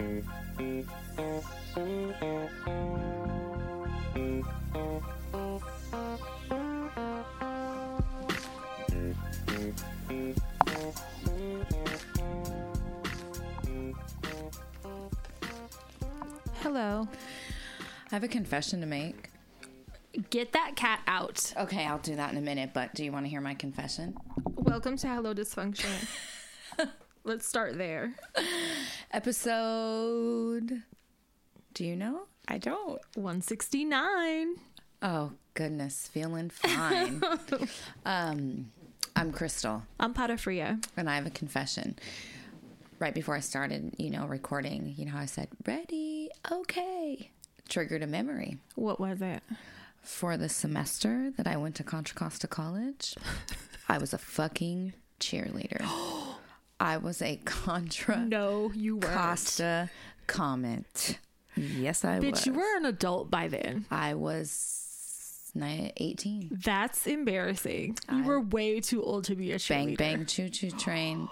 Hello. I have a confession to make. Get that cat out. Okay, I'll do that in a minute, but do you want to hear my confession? Welcome to Hello Dysfunction. Let's start there. Episode. Do you know? I don't. 169. Oh, goodness. Feeling fine. um, I'm Crystal, I'm Patafria. and I have a confession. Right before I started, you know, recording, you know, I said, ready, okay. Triggered a memory. What was it? For the semester that I went to Contra Costa College, I was a fucking cheerleader. I was a Contra No, you weren't. Costa Comet. Yes, I Bitch, was. you were an adult by then. I was 18. That's embarrassing. You were way too old to be a Bang, bang, choo choo train.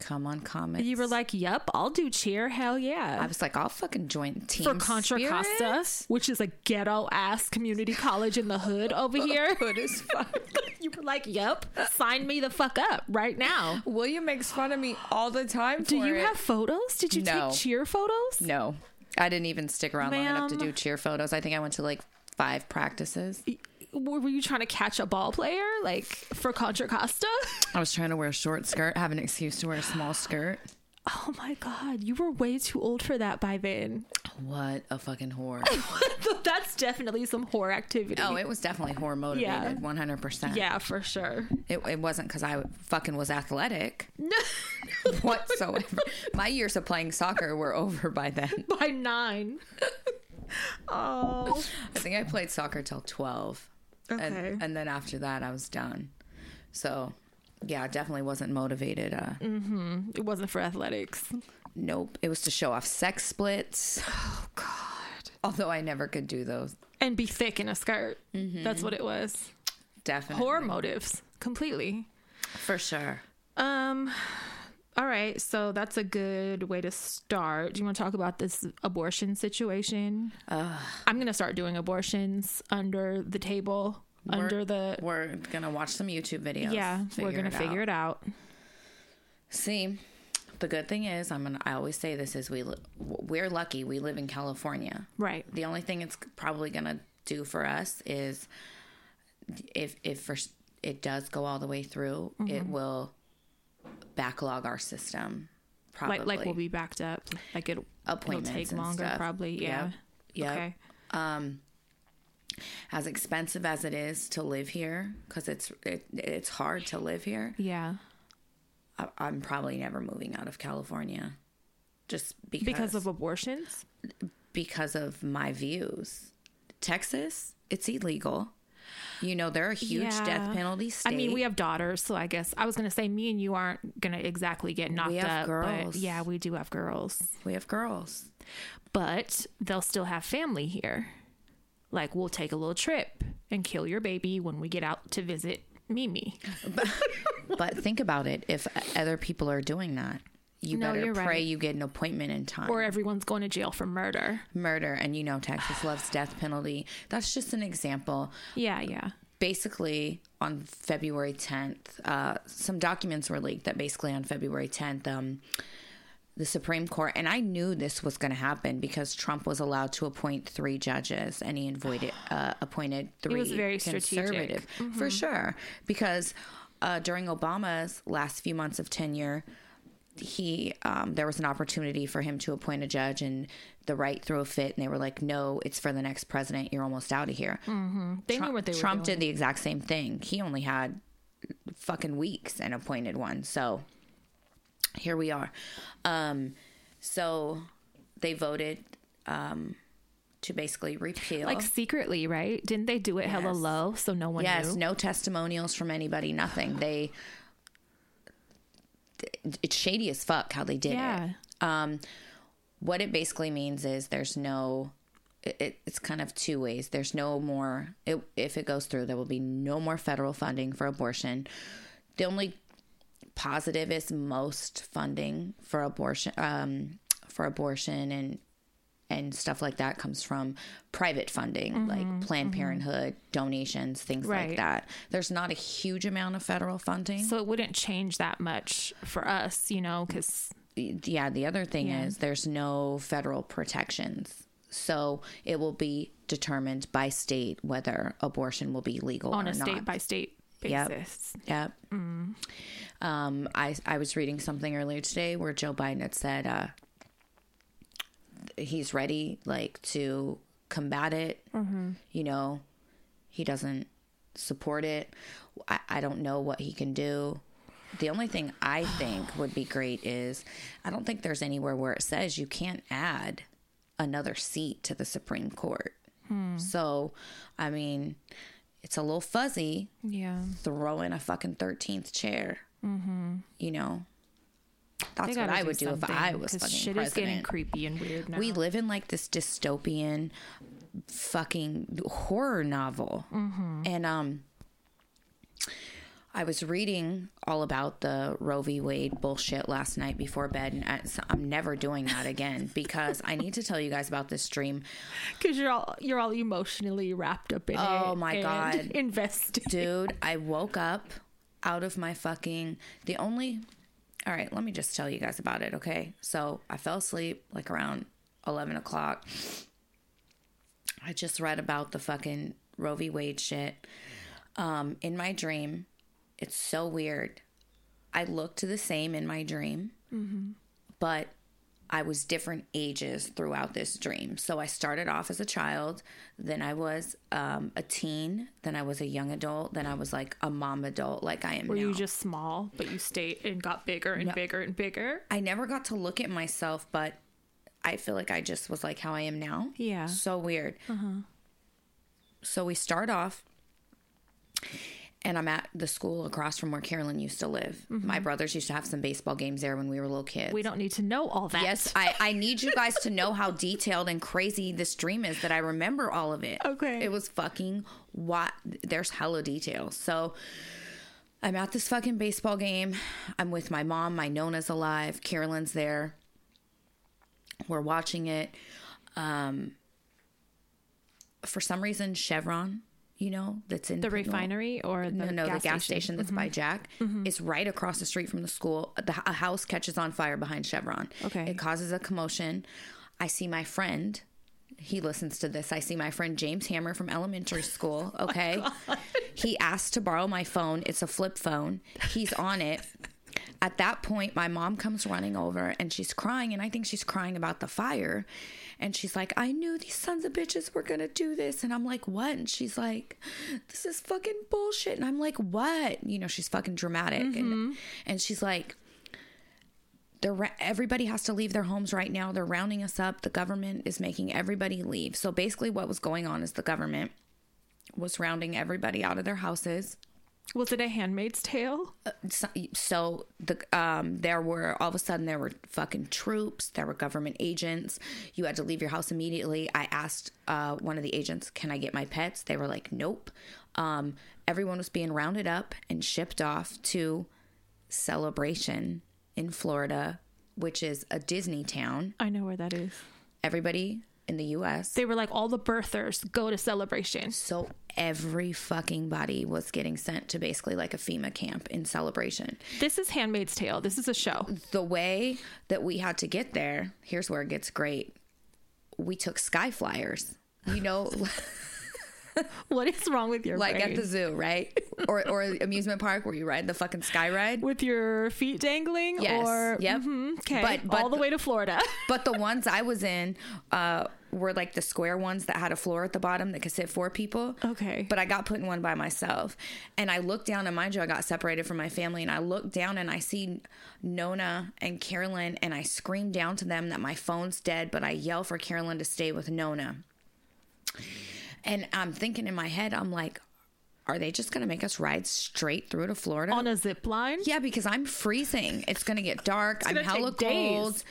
Come on, comments. You were like, "Yep, I'll do cheer. Hell yeah." I was like, I'll fucking join Team for Contra Spirit. Costa, which is a ghetto ass community college in the hood over here. hood is fuck. you were like, "Yep, sign me the fuck up right now." William makes fun of me all the time. Do you it. have photos? Did you No. take cheer photos? No, I didn't even stick around long enough to do cheer photos. I think I went to like five practices. Were you trying to catch a ball player like for Contra Costa? I was trying to wear a short skirt, have an excuse to wear a small skirt. Oh my god, you were way too old for that by then. What a fucking whore. That's definitely some whore activity. Oh, it was definitely whore motivated, one hundred percent. yeah, for sure. It, it wasn't because I fucking was athletic No, whatsoever. My years of playing soccer were over by then. by nine. oh, I think I played soccer till 12. Okay. And, and then after that, I was done. So, yeah, definitely wasn't motivated. Uh, it wasn't for athletics. Nope. It was to show off sex splits. Oh God. Although I never could do those. And be thick in a skirt. That's what it was. Definitely. Horror motives, completely. For sure. Um. All right, so that's a good way to start. Do you want to talk about this abortion situation? I'm gonna start doing abortions under the table, under the. We're to watch some YouTube videos. Yeah, we're gonna it figure it out. See, the good thing is, I'm gonna. I always say this is we we're lucky we live in California. Right. The only thing it's probably gonna do for us is if if for, it does go all the way through, it Mm-hmm. will backlog our system. Probably Like like we'll be backed up. Like it, it'll Appointments take and longer, stuff. probably. Yeah. Yep. Okay. As expensive as it is to live here because it's it, it's hard to live here. Yeah. I, I'm probably never moving out of California, just because Because of abortions. because of my views. Texas, it's illegal. You know, they're a huge Yeah. death penalty state. I mean, we have daughters, so I guess I was gonna say me and you aren't gonna exactly get knocked up. But girls. yeah, we do have girls, we have girls. but they'll still have family here. Like we'll take a little trip and kill your baby when we get out to visit Mimi. But think about it: if other people are doing that, you No, better pray right. you get an appointment in time. Or everyone's going to jail for murder. murder, and you know Texas loves death penalty. That's just an example. Yeah, yeah. basically on February 10th, uh, some documents were leaked that basically on February 10th, um, the Supreme Court, and I knew this was going to happen because Trump was allowed to appoint three judges, and he avoided, uh, appointed three was very strategic. Mm-hmm. for sure. Because uh, during Obama's last few months of tenure, he um, there was an opportunity for him to appoint a judge and the right threw a fit and they were like no it's for the next president you're almost out of here They knew what they were Trump doing. did the exact same thing. He only had fucking weeks and appointed one. So here we are. Um, so they voted um, to basically repeal. Like secretly, right? Didn't they do it hella low so no one yes, knew? no testimonials from anybody, nothing. They it's shady as fuck how they did Yeah. it. Um, what it basically means is there's no. It- it's kind of two ways. There's no more. It, if it goes through, there will be no more federal funding for abortion. The only positive is most funding for abortion um, for abortion and and stuff like that comes from private funding like planned parenthood donations things Mm-hmm, Right. like that. There's not a huge amount of federal funding. So it wouldn't change that much for us, you know, because yeah the other thing Yeah. is there's no federal protections. So it will be determined by state whether abortion will be legal on or a not. state by state Yep. basis. Yep. Um, I I was reading something earlier today where Joe Biden had said uh, he's ready, like to combat it. You know, he doesn't support it. I, I don't know what he can do. The only thing I think would be great is I don't think there's anywhere where it says you can't add another seat to the Supreme Court. So, I mean, it's a little fuzzy Yeah. throw in a fucking 13th chair. Mm-hmm. You know, that's what I would do if I was fucking shit president. is getting creepy and weird now. we live in like this dystopian fucking horror novel. Mm-hmm. And um I was reading all about the Roe v. Wade bullshit last night before bed, and I, so I'm never doing that again because I need to tell you guys about this dream. because you're all you're all emotionally wrapped up in it. Oh, my God. invested. dude i woke up out of my fucking the only all right let me just tell you guys about it okay so i fell asleep like around 11 o'clock i just read about the fucking roe v wade shit um in my dream it's so weird i looked the same in my dream but I was different ages throughout this dream. So I started off as a child, then I was um, a teen, then I was a young adult, then I was like a mom adult, like I am Were now. you just small, but you stayed and got bigger and bigger and bigger? I never got to look at myself, but I feel like I just was like how I am now. Yeah. So weird. So we start off, and I'm at the school across from where Carolyn used to live. My brothers used to have some baseball games there when we were little kids. We don't need to know all that. Yes, I, I need you guys to know how detailed and crazy this dream is that I remember all of it. Okay. It was fucking what there's hella details. So I'm at this fucking baseball game. I'm with my mom. My Nona's alive. Carolyn's there. We're watching it. Um for some reason Chevron, you know, that's in the Piedmont- refinery or the no, no, gas the gas station? station, that's by mm-hmm. Jack mm-hmm. is right across the street from the school. The, a house catches on fire behind Chevron. Okay. It causes a commotion. I see my friend. He listens to this. I see my friend James Hammer from elementary school. Oh okay. he asked to borrow my phone. It's a flip phone. He's on it. At that point, my mom comes running over and she's crying, and I think she's crying about the fire. And she's like, I knew these sons of bitches were gonna do this. And I'm like, what? And she's like, this is fucking bullshit. And I'm like, what? You know, she's fucking dramatic. And, mm-hmm. and she's like, they're everybody has to leave their homes right now. They're rounding us up. The government is making everybody leave. So basically, what was going on is the government was rounding everybody out of their houses Was it a Handmaid's Tale? so, so the um there were all of a sudden there were fucking troops there were government agents. You had to leave your house immediately. I asked uh one of the agents can i get my pets? They were like nope. Um everyone was being rounded up and shipped off to celebration in florida which is a disney town. I know where that is. everybody in the us They were like all the birthers go to celebration. so every fucking body was getting sent to basically like a fema camp in celebration This is Handmaid's Tale. This is a show. the way that we had to get there, here's where it gets great. We took sky flyers. You know, What is wrong with your like brain? at the zoo, right? Or or amusement park where you ride the fucking sky ride. with your feet dangling? Yes. Or Yep. Mhm, okay, But- but all the the- way to Florida. But the ones I was in uh, were like the square ones that had a floor at the bottom that could sit four people. Okay. But I got put in one by myself. And I looked down, and mind you, I got separated from my family. And I looked down and I see Nona and Carolyn, and I scream down to them that my phone's dead, but I yell for Carolyn to stay with Nona. And I'm thinking in my head, I'm like, are they just going to make us ride straight through to Florida? on a zip line. Yeah, because I'm freezing. It's gonna get dark. I'm hella take days. cold.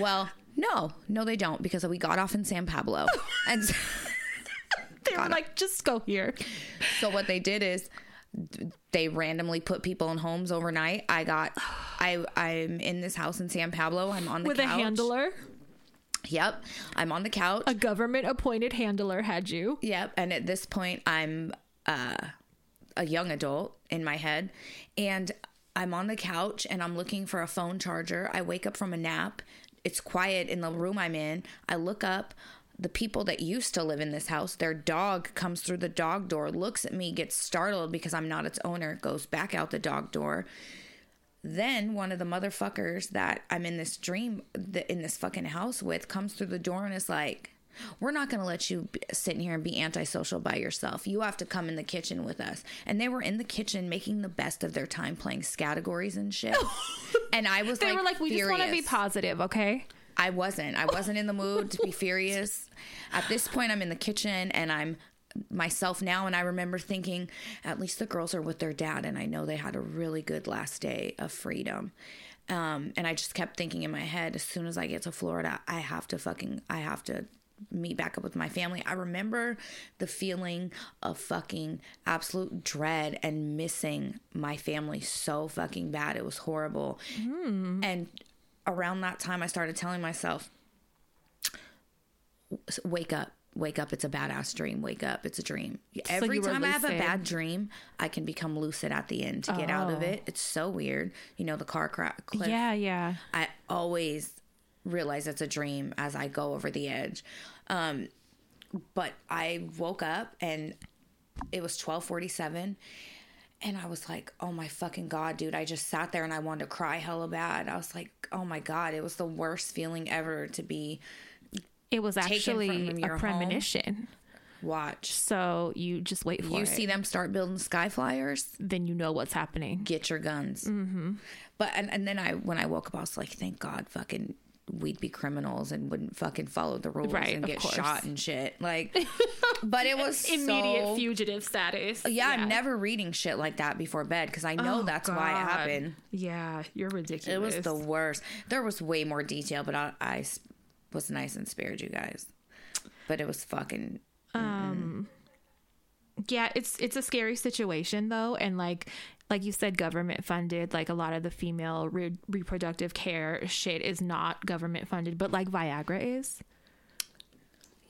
Well, no, no, they don't because we got off in San Pablo, and They were like, just go here. so what they did is they randomly put people in homes overnight. I got, I I'm in this house in San Pablo. I'm on the With couch. a handler, Yep, I'm on the couch. a government appointed handler had you. Yep. And at this point, I'm uh, a young adult in my head. And I'm on the couch and I'm looking for a phone charger. I wake up from a nap. It's quiet in the room I'm in. I look up. The people that used to live in this house, their dog comes through the dog door, looks at me, gets startled because I'm not its owner, goes back out the dog door. Then one of the motherfuckers that I'm in this dream, the, in this fucking house with, comes through the door and is like, "We're not going to let you sit in here and be antisocial by yourself. You have to come in the kitchen with us." And they were in the kitchen making the best of their time playing categories and shit. and I was They like, were like, we just want to be positive, okay? I wasn't. I wasn't in the mood to be furious. At this point, I'm in the kitchen and I'm myself now. And I remember thinking, at least the girls are with their dad. And I know they had a really good last day of freedom. Um, and I just kept thinking in my head, as soon as I get to Florida, I have to fucking, I have to meet back up with my family. I remember the feeling of fucking absolute dread and missing my family so fucking bad. It was horrible. And around that time, I started telling myself, wake up. Wake up. It's a badass dream. Wake up. It's a dream. Every you were time I have a bad dream, I can become lucid at the end to get out of Oh. it. It's so weird. You know, the car crash. Yeah, yeah. I always realize it's a dream as I go over the edge. Um, but I woke up and it was 1247 and I was like, oh my fucking God, dude. I just sat there and I wanted to cry hella bad. I was like, oh my God, it was the worst feeling ever to be It was actually a home. premonition. watched. So you just wait for You it. see them start building sky flyers, then you know what's happening. get your guns. Mm-hmm. But, and, and then I, when I woke up, I was like, thank God fucking we'd be criminals and wouldn't fucking follow the rules Right, and get course. shot and shit. Like, but it was Immediate so, fugitive status. Yeah, I'm never reading shit like that before bed because I know Oh, that's why it happened. Yeah, you're ridiculous. It was the worst. There was way more detail, but I, I was nice and spared you guys. But it was fucking. Um Yeah it's it's a scary situation though and like like you said government funded like a lot of the female re- reproductive care shit is not government funded but like viagra is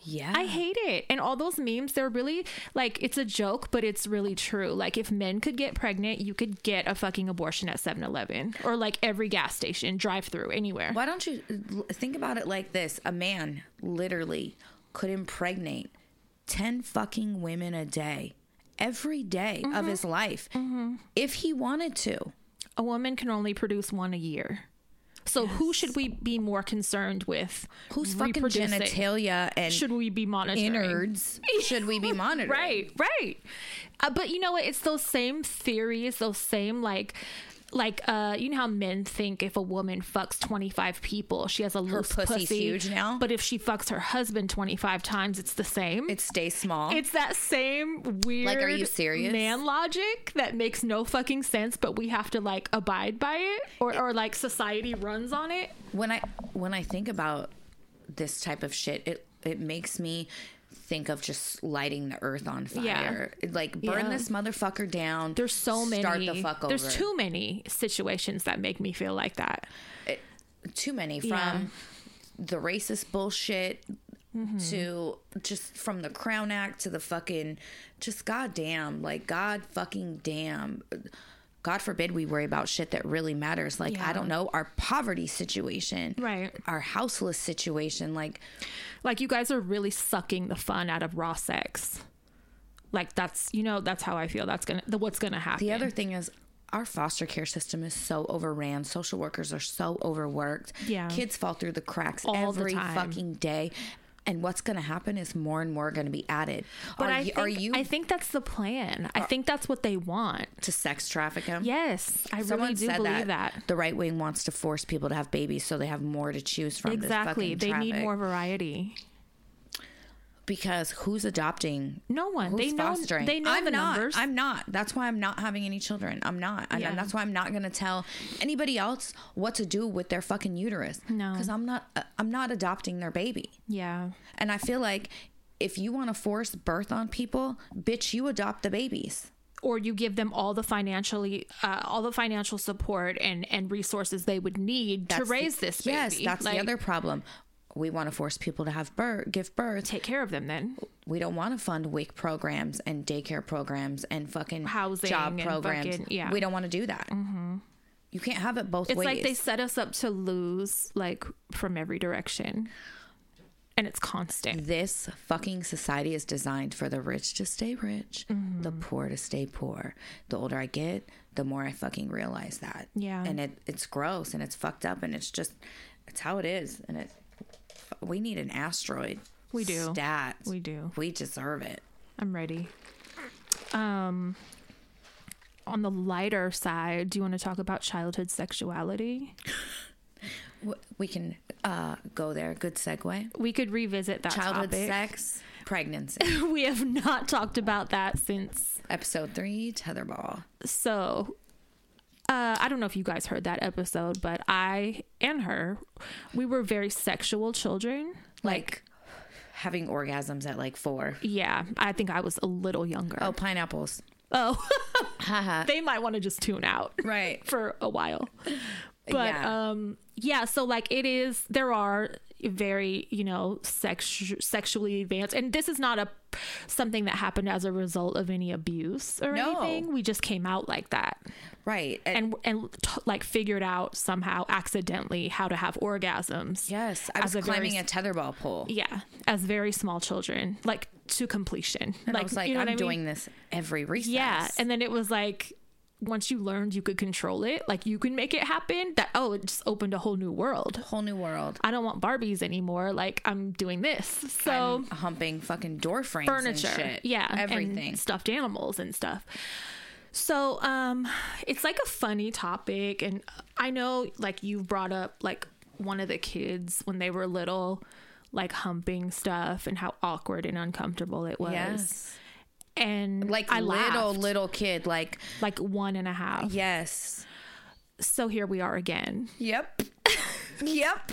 Yeah. i hate it and all those memes they're really like it's a joke but it's really true like if men could get pregnant you could get a fucking abortion at 7-eleven or like every gas station drive through anywhere Why don't you think about it like this? A man literally could impregnate 10 fucking women a day every day Mm-hmm. of his life if he wanted to. a woman can only produce one a year so who should we be more concerned with Who's fucking genitalia and should we be monitoring innards should we be monitoring? Right, right. Uh, but you know what? It's those same theories, those same like. Like, uh, you know how men think if a woman fucks 25 people, she has a loose pussy's pussy. huge now? But if she fucks her husband 25 times, it's the same. It stays small. It's that same weird Like, are you serious? man logic that makes no fucking sense, but we have to like abide by it or, or like society runs on it. when I when I think about this type of shit, it it makes me think of just lighting the earth on fire. Like burn Yeah. this motherfucker down. There's so many. Start the fuck over. There's too many situations that make me feel like that. too many from Yeah. the racist bullshit Mm-hmm. to just from the Crown Act to the fucking just goddamn like god fucking damn. God forbid we worry about shit that really matters. Like Yeah. I don't know our poverty situation, Right. Our houseless situation. Like like you guys are really sucking the fun out of raw sex like that's you know that's how i feel that's gonna the, what's gonna happen The other thing is our foster care system is so overran. Social workers are so overworked. Yeah. Kids fall through the cracks All the every time. fucking day. And what's going to happen is more and more going to be added. but are, I you, think, are you I think that's the plan. I think that's what they want. to sex traffic them? Yes, I Someone really do believe that, that. the right wing wants to force people to have babies so they have more to choose from. Exactly. They need more variety. Because who's adopting? No one. Who's they know. fostering? They know I'm the not. numbers. I'm not. That's why I'm not having any children. I'm not. And Yeah. that's why I'm not going to tell anybody else what to do with their fucking uterus. No. Because I'm not. uh, I'm not adopting their baby. yeah. And I feel like if you want to force birth on people, bitch, you adopt the babies. or you give them all the financially uh, all the financial support and and resources they would need to raise the- this baby. Yes, that's Like, the other problem. We want to force people to have birth, give birth. take care of them then. We don't want to fund WIC programs and daycare programs and fucking Housing job programs. fucking- yeah. We don't want to do that. Mm-hmm. You can't have it both It's ways. It's like they set us up to lose like from every direction. And it's constant. this fucking society is designed for the rich to stay rich, Mm-hmm. the poor to stay poor. The older I get, the more I fucking realize that. Yeah. And it it's gross and it's fucked up and it's just it's how it is and it we need an asteroid. We do. Stats. We do. We deserve it. I'm ready. Um on the lighter side, do you want to talk about childhood sexuality? We can uh, go there. Good segue. We could revisit that Childhood topic. sex, pregnancy. We have not talked about that since Episode three, tetherball. so uh, I don't know if you guys heard that episode, but I and her, we were very sexual children. Like having orgasms at like four. Yeah, I think I was a little younger. Oh, pineapples. Oh, they might want to just tune out right. for a while. But Yeah. um yeah, so like it is there are very, you know, sex sexually advanced and this is not a something that happened as a result of any abuse or No. anything. We just came out like that. Right. And, and and t- like figured out somehow accidentally how to have orgasms. yes, I as was a very climbing a tetherball pole. Yeah, as very small children, like to completion. And I was like, you know I'm I mean? doing this every recess. Yeah, and then it was like once you learned you could control it, like you can make it happen. That oh, it just opened a whole new world. whole new world. I don't want Barbies anymore. Like I'm doing this. So I'm humping fucking door frames, furniture, and shit. yeah, and everything. stuffed animals and stuff. So um, it's like a funny topic, and I know like you've brought up like one of the kids when they were little, like humping stuff and how awkward and uncomfortable it was. Yes, and like I little laughed, little kid. Like like one and a half. yes, So here we are again. yep, yep.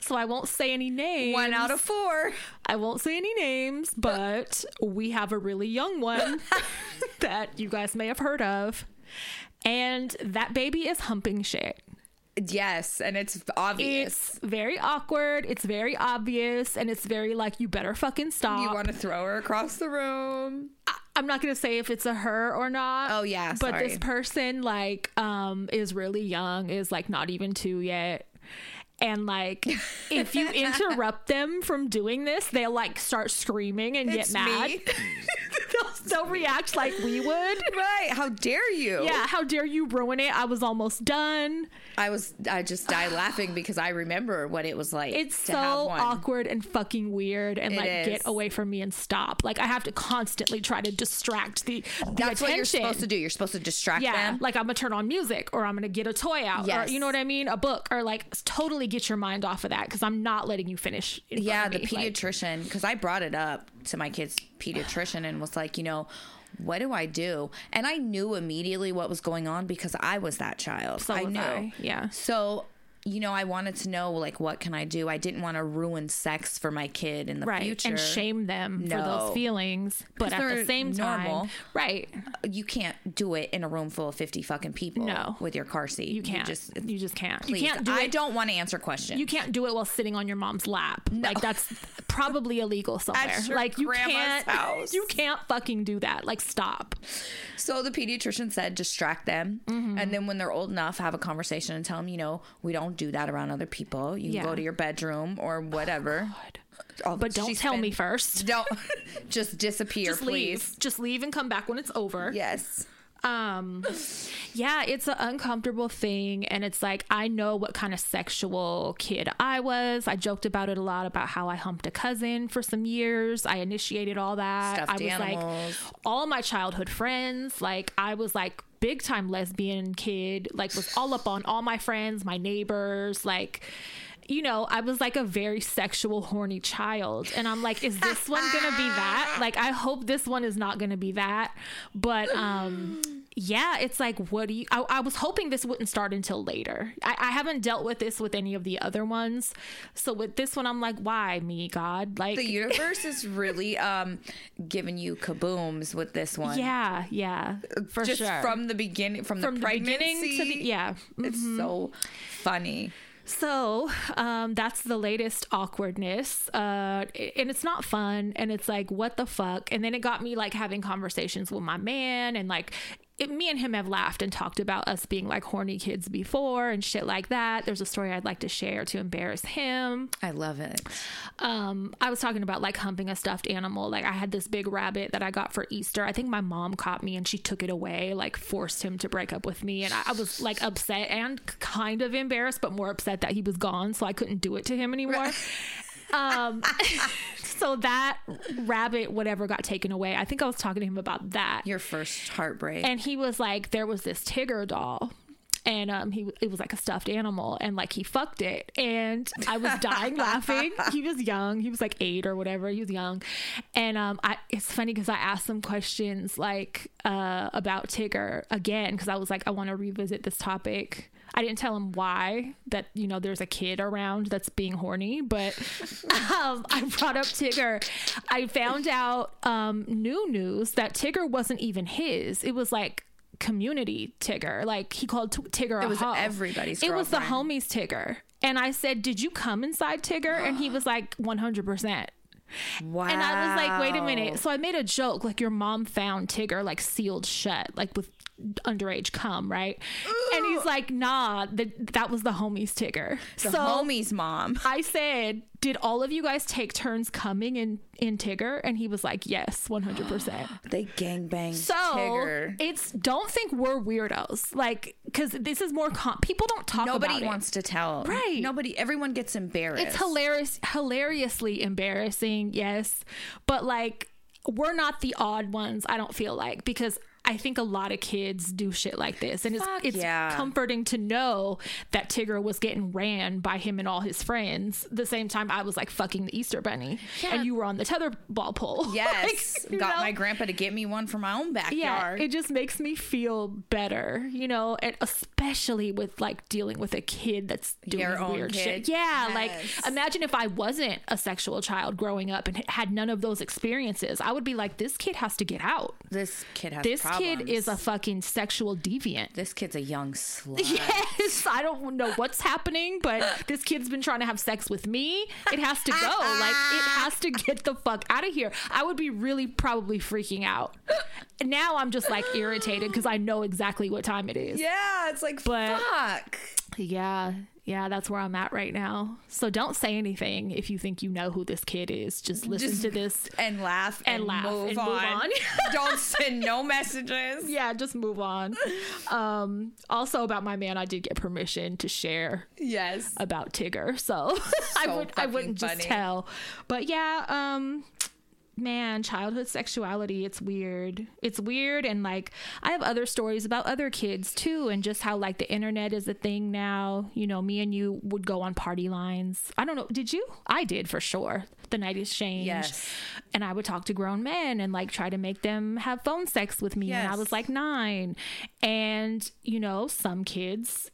So I won't say any names. One out of four. I won't say any names, but we have a really young one that you guys may have heard of. And that baby is humping shit. Yes, and it's obvious. It's very awkward. It's very obvious. And it's very like, you better fucking stop. you want to throw her across the room. I'm not going to say if it's a her or not. Oh, yeah, But sorry. this person, like, um, is really young, is like not even two yet. And like, if you interrupt them from doing this, they'll like start screaming and It's get mad. they'll, they'll react like we would. Right? How dare you? Yeah, how dare you ruin it? I was almost done. I was. I just died laughing because I remember what it was like. It's to so have one. awkward and fucking weird and It like is. get away from me and stop. Like I have to constantly try to distract the, the That's what you're supposed to do. You're supposed to distract Yeah, them. like I'm gonna turn on music or I'm gonna get a toy out Yes. or you know what I mean, a book or like totally get your mind off of that because I'm not letting you finish. yeah, the pediatrician. Because I brought it up to my kid's pediatrician and was like, you know. What do I do? And I knew immediately what was going on because I was that child. So I was knew. I, yeah. So, you know, I wanted to know like what can I do? I didn't want to ruin sex for my kid in the right future. and shame them for those feelings, But at the same normal. time, right? You can't do it in a room full of 50 fucking people No. with your car seat. You can't. just you just can't. please. You can't do I it. don't want to answer questions. you can't do it while sitting on your mom's lap. Like that's probably illegal somewhere. Like you can't. house. You can't fucking do that. Like stop. So the pediatrician said distract them, Mm-hmm. and then when they're old enough, have a conversation and tell them, you know, we don't do that around other people. You Yeah. go to your bedroom or whatever. Oh, But don't tell been- me first. Don't just disappear, Just please. leave. Just leave and come back when it's over. Yes. um yeah it's an uncomfortable thing and it's like i know what kind of sexual kid i was i joked about it a lot about how i humped a cousin for some years i initiated all that Stuffed i was animals. like all my childhood friends like i was like big time lesbian kid like was all up on all my friends my neighbors like you know, I was like a very sexual, horny child. And I'm like, is this one gonna be that? Like, I hope this one is not gonna be that. But um yeah, it's like, what do you? I, I was hoping this wouldn't start until later. I, I haven't dealt with this with any of the other ones, so with this one, I'm like, why me, God? Like The universe is really um giving you kabooms with this one. yeah, yeah, for Just sure. from the beginning, from, From the the pregnancy. beginning to the yeah. It's so funny. So um, that's the latest awkwardness, uh, and it's not fun. And it's like, what the fuck? And then it got me like having conversations with my man, and like it, me and him have laughed and talked about us being like horny kids before and shit like that. There's a story I'd like to share to embarrass him. I love it. Um, I was talking about like humping a stuffed animal. Like I had this big rabbit that I got for Easter. I think my mom caught me and she took it away, like forced him to break up with me. And I, I was like upset and kind of embarrassed, but more upset that he was gone, so I couldn't do it to him anymore. um, so that rabbit, whatever, got taken away. I think I was talking to him about that. Your first heartbreak. And he was like, there was this Tigger doll. And um, he it was like a stuffed animal, and like he fucked it, and I was dying laughing. He was young, he was like eight or whatever. He was young, and um, I it's funny because I asked some questions like uh, about Tigger again because I was like I want to revisit this topic. I didn't tell him why that you know there's a kid around that's being horny, but um, I brought up Tigger. I found out um, new news that Tigger wasn't even his. It was like community Tigger. Like he called t- Tigger a It was hoe. everybody's It was the homies Tigger. And I said, "Did you come inside Tigger?" And he was like, "100%." wow. And I was like, wait a minute. So I made a joke, like your mom found Tigger like sealed shut, like with underage cum, right? And he's like, nah, that that was the homies Tigger. The so homie's mom. I said, did all of you guys take turns coming in in Tigger? And he was like, yes, one hundred percent. They gangbang So Tigger. it's don't think we're weirdos, like because this is more com- people don't talk Nobody about it. wants to tell. Right. Nobody. Everyone gets embarrassed. It's hilarious, hilariously embarrassing, yes, but like we're not the odd ones. I don't feel like because I think a lot of kids do shit like this, and it's Fuck it's yeah. comforting to know that Tigger was getting ran by him and all his friends. The same time I was like fucking the Easter Bunny, and you were on the tetherball pole. Yes. Like, Got know? my grandpa to get me one for my own yeah, backyard. it just makes me feel better, you know, and especially with like dealing with a kid that's doing Your weird shit. Yeah, like imagine if I wasn't a sexual child growing up and had none of those experiences. I would be like, this kid has to get out. this kid has This problems. kid is a fucking sexual deviant. This kid's a young slut. Yes, I don't know what's happening, but this kid's been trying to have sex with me. It has to go. Like it has to get the fuck out of here. I would be really probably freaking out. Now I'm just like irritated because I know exactly what time it is. Yeah, it's like But- fuck. Yeah, yeah, that's where I'm at right now. So don't say anything if you think you know who this kid is. Just listen Just- to this. And laugh and, And laugh move, and on. move on. Don't send no messages. Yeah, just move on. Um, also about my man, I did get permission to share Yes. about Tigger, so, I would I wouldn't just tell. But yeah, um man, childhood sexuality, it's weird. It's weird and like I have other stories about other kids too and just how like the internet is a thing now. You know, me and you would go on party lines. I don't know, did you? I did for sure. The night is changed. Yes. And I would talk to grown men and like try to make them have phone sex with me. And I was like nine. And, you know, some kids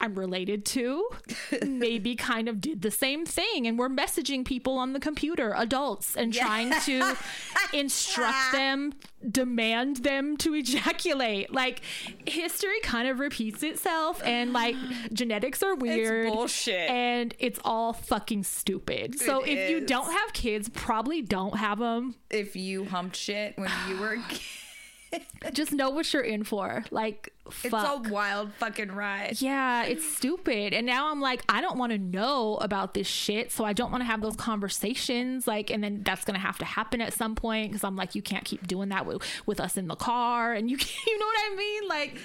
I'm related to maybe kind of did the same thing and we're messaging people on the computer, adults, and trying to instruct them, demand them to ejaculate. Like history kind of repeats itself and like genetics are weird. bullshit. And it's all fucking stupid. So It if you don't have kids, probably don't have them. If you humped shit when you were a kid, Just know what you're in for. Like it's fuck. a wild fucking ride. Yeah, it's stupid. And now I'm like, I don't want to know about this shit. So I don't want to have those conversations. Like, and then that's going to have to happen at some point because I'm like, you can't keep doing that with, with us in the car. And you, you know what I mean? Like,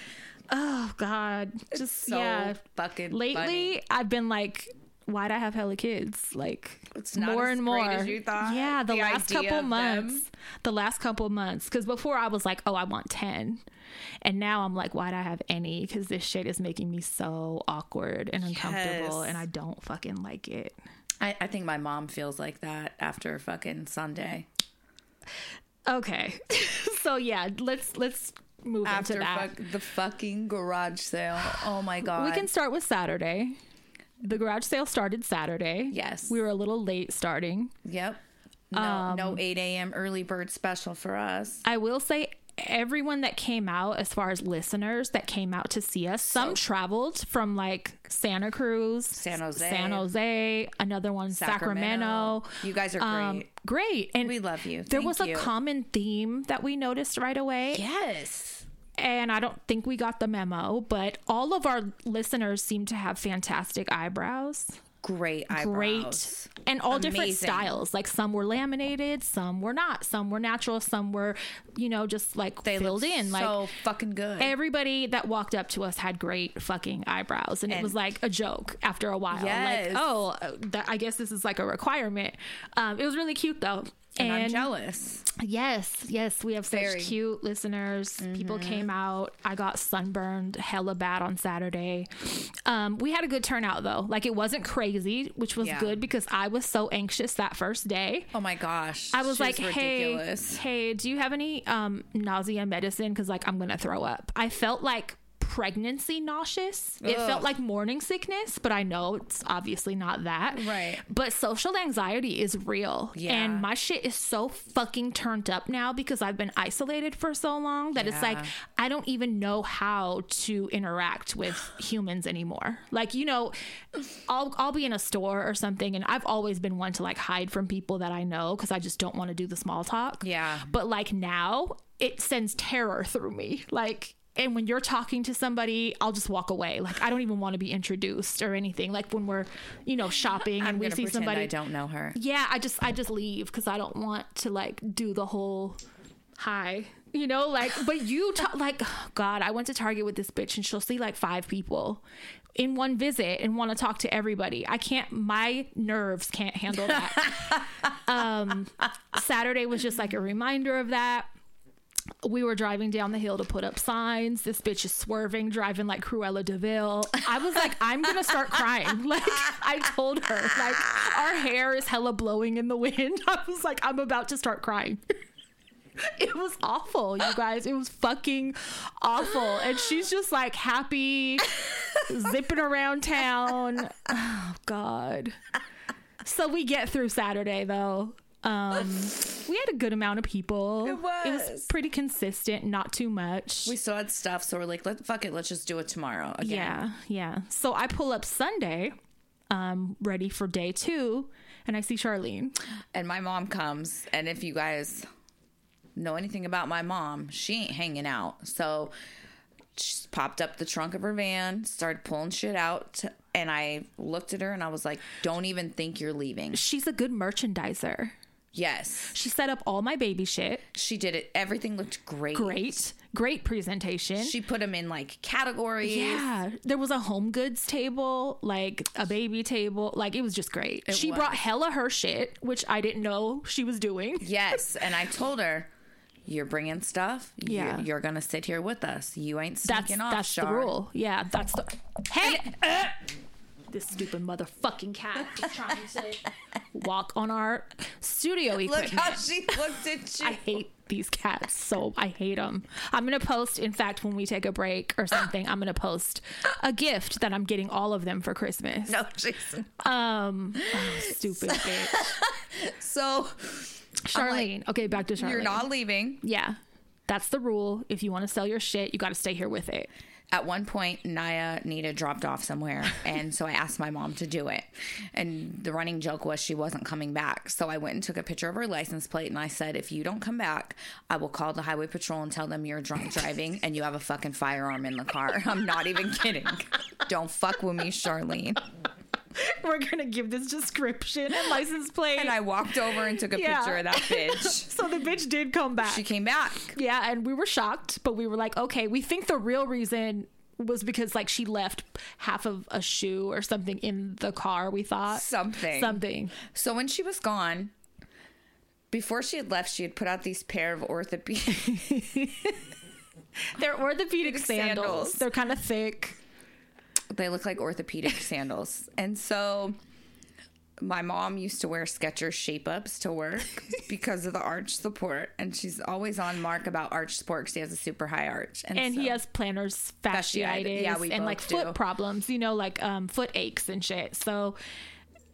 oh God. Just, So yeah. fucking Lately, funny. I've been like, why'd I have hella kids? Like, It's more and more. as you thought, Yeah, the, the last couple of them. months. The last couple months. Because before I was like, oh, I want 10. And now I'm like, why'd I have any? Because this shit is making me so awkward and uncomfortable. Yes. And I don't fucking like it. I, I think my mom feels like that after fucking Sunday. Okay. so yeah, let's let's move After into that. fuck, the fucking garage sale. Oh my god. we can start with Saturday. The garage sale started Saturday. Yes. We were a little late starting. Yep. No, Um, no 8 a.m. early bird special for us. I will say everyone that came out as far as listeners that came out to see us some traveled from like santa cruz San Jose. san jose another one sacramento, You guys are Um, great. great and we love you. there Thank was a common theme that we noticed right away yes. And i don't think we got the memo but all of our listeners seem to have fantastic eyebrows. Great eyebrows. great and all different styles. Like some were laminated some were not. Some were natural some were you know just like They filled in. Like so fucking good. everybody that walked up to us had great fucking eyebrows and, it was like a joke after a while. Yes. like oh uh, that, i guess this is like a requirement. Um, it was really cute though and, I'm jealous. Yes, yes, we have such cute listeners. People came out. I got sunburned hella bad on Saturday. Um, we had a good turnout though. Like it wasn't crazy, which was Yeah. good because I was so anxious that first day. Oh my gosh. I was She like, "Hey, hey, do you have any um, nausea medicine? Because like I'm gonna throw up." I felt like pregnancy nauseous. It felt like morning sickness, but I know it's obviously not that. Right. But social anxiety is real, Yeah. and my shit is so fucking turned up now because I've been isolated for so long that it's like I don't even know how to interact with humans anymore. Like, you know, I'll I'll be in a store or something and I've always been one to like hide from people that I know cuz I just don't want to do the small talk. Yeah. But like now, it sends terror through me. Like and when you're talking to somebody, I'll just walk away. Like I don't even want to be introduced or anything. Like when we're, you know, shopping and we see somebody I don't know her. yeah i just i just leave because i don't want to like do the whole hi you know like but you ta- like god i went to target with this bitch and she'll see like five people in one visit and want to talk to everybody i can't my nerves can't handle that um saturday was just like a reminder of that we were driving down the hill to put up signs. This bitch is swerving, driving like Cruella de Vil. I was like, I'm gonna start crying. Like I told her, like our hair is hella blowing in the wind. I was like, I'm about to start crying. It was awful, you guys. It was fucking awful. And she's just like happy, zipping around town. Oh God. So we get through Saturday though. Um, we had a good amount of people. It was. was pretty consistent, not too much. We still had stuff, so we're like, let fuck it, let's just do it tomorrow again. yeah, yeah. So I pull up Sunday, um, ready for day two, and I see Charlene. And my mom comes, and if you guys know anything about my mom, she ain't hanging out. So she popped up the trunk of her van, started pulling shit out, and I looked at her and I was like, "Don't even think you're leaving." She's a good merchandiser. Yes, She set up all my baby shit. she did it. Everything looked great. Great, great presentation. She put them in like categories. yeah, there was a home goods table, like a baby table, like it was just great. she brought hella her shit, which I didn't know she was doing. Yes, and I told her, "You're bringing stuff. Yeah. you're, you're gonna sit here with us. You ain't That's sneaking off." that's the rule. Yeah, that's the. Hey, uh, this stupid motherfucking cat is trying to walk on our studio equipment. Look how she looked at you. I hate these cats so I hate them. I'm gonna post. In fact, when we take a break or something, I'm gonna post a gift that I'm getting all of them for Christmas. no, Jason. Um, oh, stupid bitch. So Charlene. okay, back to Charlene. you're not leaving. Yeah, that's the rule. If you want to sell your shit, you got to stay here with it. At one point, Naya Nita dropped off somewhere, and so I asked my mom to do it. And the running joke was she wasn't coming back. So I went and took a picture of her license plate, and I said, "If you don't come back, I will call the highway patrol and tell them you're drunk driving and you have a fucking firearm in the car." I'm not even kidding. Don't fuck with me, Charlene. We're gonna give this description and license plate. And I walked over and took a Yeah. picture of that bitch. so the bitch did come back. She came back. yeah, and we were shocked, but we were like, okay, we think the real reason was because like she left half of a shoe or something in the car. We thought Something. something. So when she was gone, before she had left, she had put out these pair of orthopedic. They're orthopedic sandals. sandals. They're kind of thick. They look like orthopedic sandals. And so my mom used to wear Skechers shape ups to work because of the arch support, and she's always on Mark about arch support because he has a super high arch, and so- he has plantar fasciitis Yeah, we and like foot problems, you know, like um, foot aches and shit. So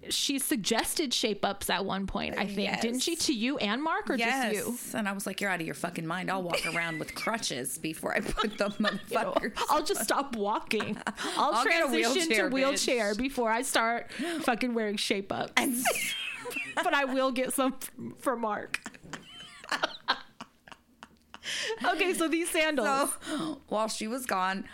she suggested shape ups at one point, I think, didn't she? To you and Mark, or Yes. just you? And I was like, You're out of your fucking mind. I'll walk around with crutches before I put the motherfuckers. I'll just stop walking. I'll, I'll transition wheelchair, to wheelchair before I start fucking wearing shape ups. but I will get some for Mark. okay, so these sandals. So while she was gone,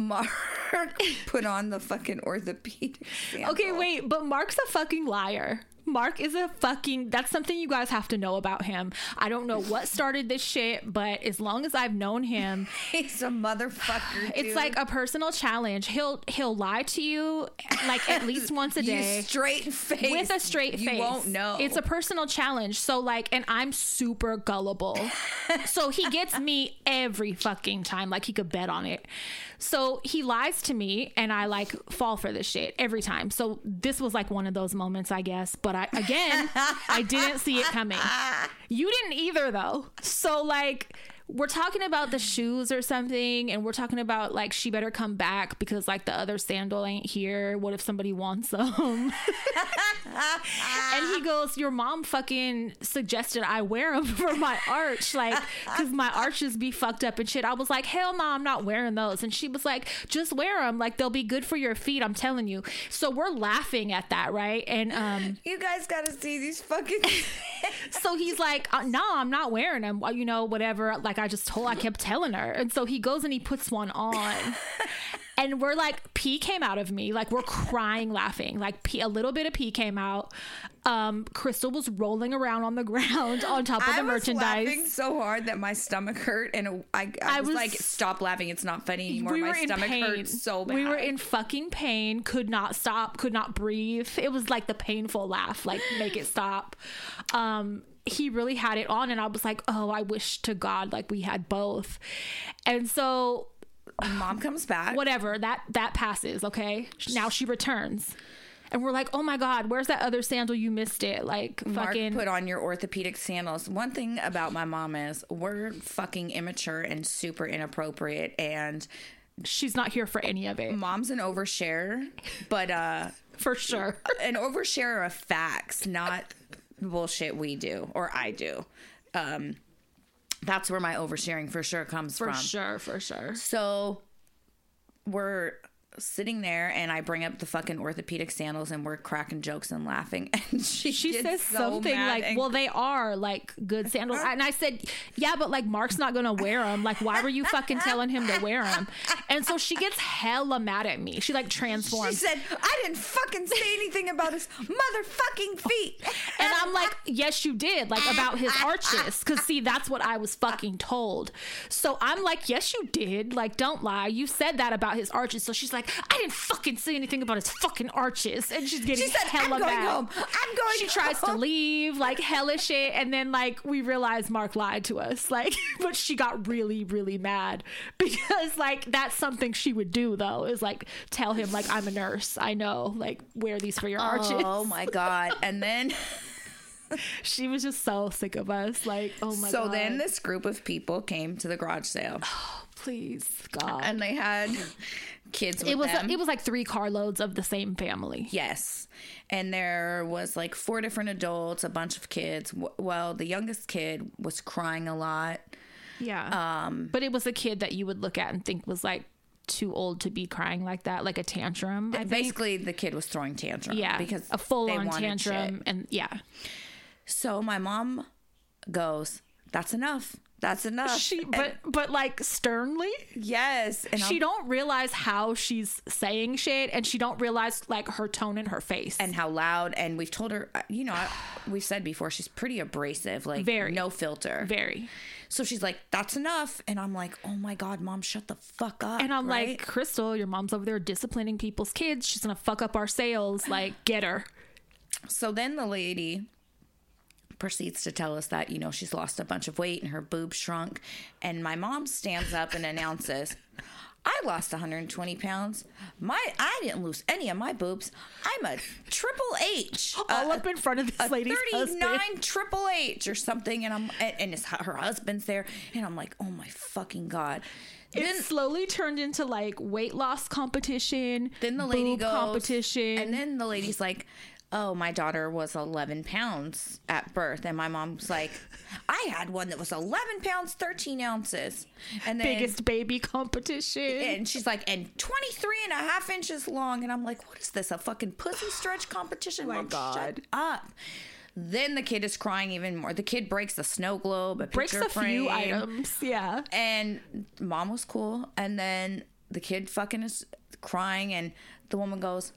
Mark put on the fucking orthopedic. Okay, wait, but Mark's a fucking liar. Mark is a fucking that's something you guys have to know about him. I don't know what started this shit, but as long as I've known him, He's a motherfucker. it's dude. like a personal challenge. He'll he'll lie to you like at least once a You day. straight face with a straight you face. won't know. It's a personal challenge. So like, and I'm super gullible. so he gets me every fucking time. Like he could bet on it. So he lies to me, and I like fall for this shit every time. So this was like one of those moments, I guess. But I again, I didn't see it coming. You didn't either, though. So like. We're talking about the shoes or something, and we're talking about like she better come back because like the other sandal ain't here. What if somebody wants them? and he goes, "Your mom fucking suggested I wear them for my arch, like, because my arches be fucked up and shit." I was like, "Hell no, I'm not wearing those." And she was like, "Just wear them, like they'll be good for your feet." I'm telling you. So we're laughing at that, right? And um, you guys got to see these fucking. so he's like, uh, "No, I'm not wearing them." You know, whatever. Like I just told, I kept telling her, and so he goes and he puts one on. And we're like, pee came out of me. Like we're crying, laughing. Like pee, a little bit of pee came out. Um, Crystal was rolling around on the ground on top of I the was merchandise. laughing so hard that my stomach hurt, and I, I, I was, was- like, "Stop laughing! It's not funny anymore." we my stomach pain. hurt so bad. We were in fucking pain. Could not stop. Could not breathe. It was like the painful laugh. Like make it stop. Um, he really had it on, and I was like, oh, I wish to God like we had both. And so Mom comes back. whatever that that passes. Okay, now she returns. And we're like, oh my God, where's that other sandal? You missed it. Like, Mark fucking. put on your orthopedic sandals. One thing about my mom is we're fucking immature and super inappropriate, and she's not here for any of it. mom's an overshare, but uh, For sure. an overshare of facts, not bullshit we do or I do. Um, that's where my oversharing for sure comes For from. For sure. For sure. So we're sitting there and I bring up the fucking orthopedic sandals and we're cracking jokes and laughing and she, she says so something like, and- "Well, they are like good sandals," and I said, "Yeah, but like Mark's not gonna wear them. Like, why were you fucking telling him to wear them?" And so she gets hella mad at me. She like transforms. she said I didn't fucking say anything about his motherfucking feet. and I'm like, "Yes, you did. Like about his arches, because see, that's what I was fucking told." So I'm like, "Yes, you did. Like, don't lie. You said that about his arches." So she's like, "I didn't fucking say anything about his fucking arches," and she's getting She said, hella I'm going mad. home. I'm going she tries to leave like hella shit and then like we realize mark lied to us like but she got really really mad because like that's something she would do though is like tell him like i'm a nurse i know like wear these for your arches Oh my god. And then she was just so sick of us like oh my god. so god then this group of people came to the garage sale Oh, please god and they had kids with it was them. it was like three carloads of the same family Yes. And there was like four different adults, a bunch of kids. Well, the youngest kid was crying a lot. yeah um but it was a kid that you would look at and think was like too old to be crying like that like a tantrum I think. Basically, the kid was throwing tantrum. yeah Because a full-on tantrum shit. and yeah So my mom goes, That's enough. That's enough. she And- but but like sternly yes. And she I'm- don't realize how she's saying shit and she don't realize like her tone in her face and how loud. And we've told her, uh, you know, I- we've said before, she's pretty abrasive, like Very. no filter. very So she's like, That's enough. And I'm like, Oh my God, mom, shut the fuck up. and i'm right? like crystal your mom's over there disciplining people's kids she's gonna fuck up our sales like get her So then the lady proceeds to tell us that, you know, she's lost a bunch of weight and her boobs shrunk. And my mom stands up and announces, I lost 120 pounds. My I didn't lose any of my boobs. I'm a triple H. All up in front of this a lady's 39 husband. triple H or something, and I'm and, and it's, her husband's there, and I'm like, oh my fucking god. It Then slowly turned into like weight loss competition. then the lady goes competition. and then the lady's like, oh, my daughter was 11 pounds at birth, and my mom's like, I had one that was 11 pounds 13 ounces, and then biggest baby competition. and she's like, and 23 and a half inches long. And I'm like, what is this? A fucking pussy stretch competition? my Mom, God. Shut up. Then the kid is crying even more. The kid breaks the snow globe, a Breaks a few items. Yeah. And mom was cool. And then the kid fucking is crying, and the woman goes,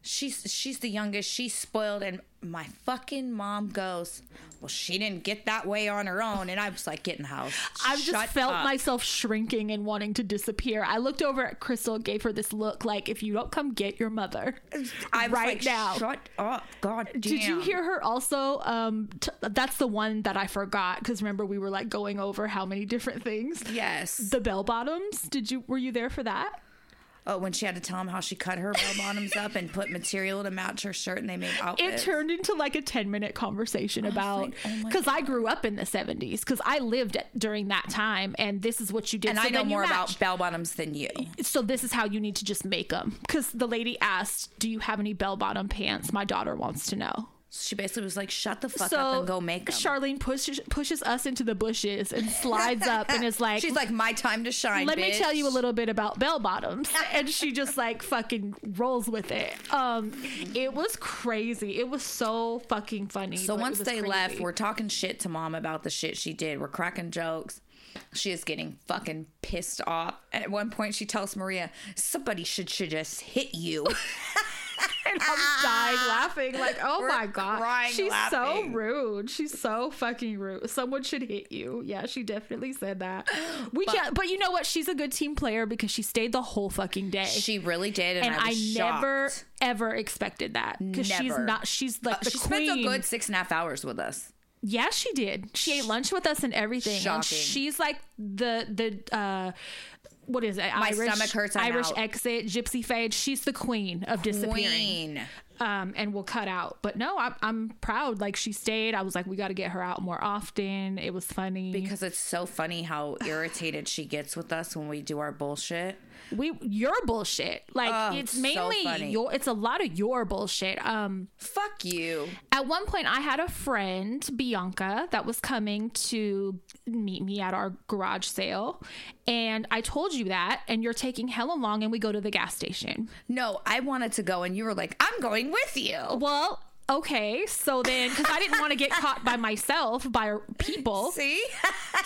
She's she's the youngest. She's spoiled, and my fucking mom goes, "Well, she didn't get that way on her own." And I was like, "Get in the house." I just felt up. myself shrinking and wanting to disappear. I looked over at Crystal, gave her this look like, if you don't come get your mother I was right like, now. Shut up, God damn. Did you hear her also? Um, t- that's the one that I forgot because remember we were like going over how many different things. Yes. The bell bottoms. Did you? Were you there for that? Oh, when she had to tell him how she cut her bell bottoms up and put material to match her shirt, and they made outfits. It turned into like a 10 minute conversation about like, oh because I grew up in the 70s because I lived at, during that time and this is what you did. and So I know more about bell bottoms than you. so this is how you need to just make them because the lady asked, "Do you have any bell bottom pants?" My daughter wants to know. She basically was like, "Shut the fuck so up and go make them." Charlene pushes pushes us into the bushes and slides up and is like, She's like, "My time to shine." let me tell you a little bit about bell bottoms and she just like fucking rolls with it um it was crazy it was so fucking funny So once they left, we're talking shit to mom about the shit she did. We're cracking jokes. She is getting fucking pissed off. At one point, she tells Maria, "Somebody should should just hit you." and I'm dying laughing like oh We're my god. she's laughing. so rude. She's so fucking rude. Someone should hit you. Yeah she definitely said that. We can't but you know what? She's a good team player because she stayed the whole fucking day. She really did, and, and I, I, never ever expected that because she's not she's like Uh, the she queen spent a good six and a half hours with us. Yeah, she did. She ate lunch with us and everything. And she's like the the uh what is it? My Irish, stomach hurts, I'm Irish out. exit, gypsy fade. She's the queen of disappearing. Queen. Um, and will cut out. But no, I'm I'm proud. Like she stayed. I was like, we got to get her out more often. It was funny. Because it's so funny how irritated she gets with us when we do our bullshit. We your bullshit. Like Oh, it's mainly funny. your. It's a lot of your bullshit. Um, Fuck you. At one point, I had a friend, Bianca, that was coming to meet me at our garage sale. And I told you that, and you're taking hella long, and we go to the gas station. No, I wanted to go, and you were like, I'm going with you. Well, okay. So then, because I didn't want to get caught by myself, by people. See?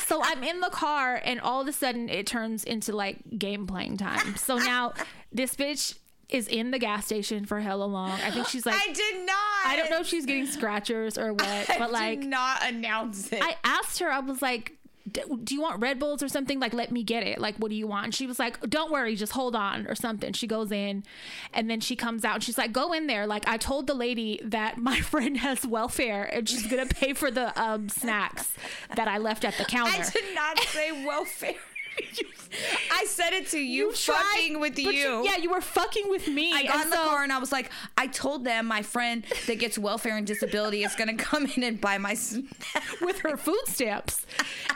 So I'm in the car, and all of a sudden, it turns into like game playing time. So now this bitch is in the gas station for hella long. I think she's like, I did not. I don't know if she's getting scratchers or what, I but like, did not announce it. I asked her, I was like, "D- do you want Red Bulls or something? Like, let me get it. Like, what do you want? And she was like, don't worry, just hold on or something. She goes in and then she comes out and she's like, go in there. Like, I told the lady that my friend has welfare and she's going to pay for the um, snacks that I left at the counter. I did not say welfare. I said it to you, tried, fucking with but you. Yeah, you were fucking with me. I got in the car and I was like, I told them my friend that gets welfare and disability is going to come in and buy my with her food stamps.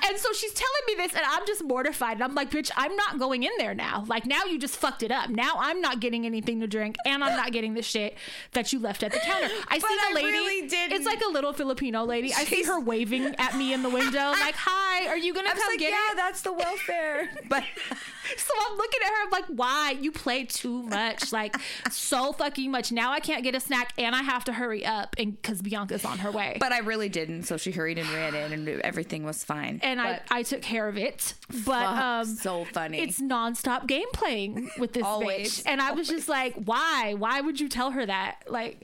And so she's telling me this, and I'm just mortified. And I'm like, bitch, I'm not going in there now. Like, now you just fucked it up. Now I'm not getting anything to drink, and I'm not getting the shit that you left at the counter. I see But the I lady. really didn't. It's like a little Filipino lady. I see her waving at me in the window, like, hi, are you going to I was come like, get yeah, it? that's the welfare. but So I'm looking at her, I'm like, why? You play too much. Like, so fucking much. Now I can't get a snack, and I have to hurry up and because Bianca's on her way. but I really didn't. So she hurried and ran in, and everything was fine. and I, But I took care of it. But um, so funny. it's nonstop game playing with this Always, bitch. And I was just like, why? Why would you tell her that? Like,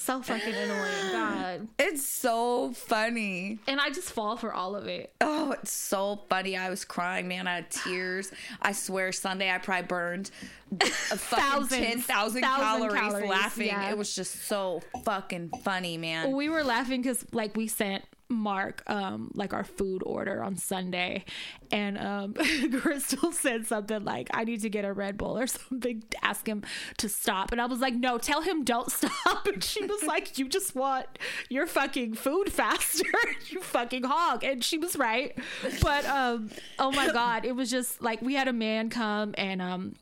so fucking annoying. God. it's so funny. And I just fall for all of it. Oh, it's so funny. I was crying, man. I had tears. I swear, Sunday I probably burned a fucking 10,000 Thousand calories, calories, laughing. yeah. It was just so fucking funny, man. We were laughing because, like, we sent mark um like our food order on Sunday. And um Crystal said something like I need to get a Red Bull or something to ask him to stop. And I was like no tell him don't stop. And she was like you just want your fucking food faster you fucking hog. And she was right. But um oh my god it was just like we had a man come and um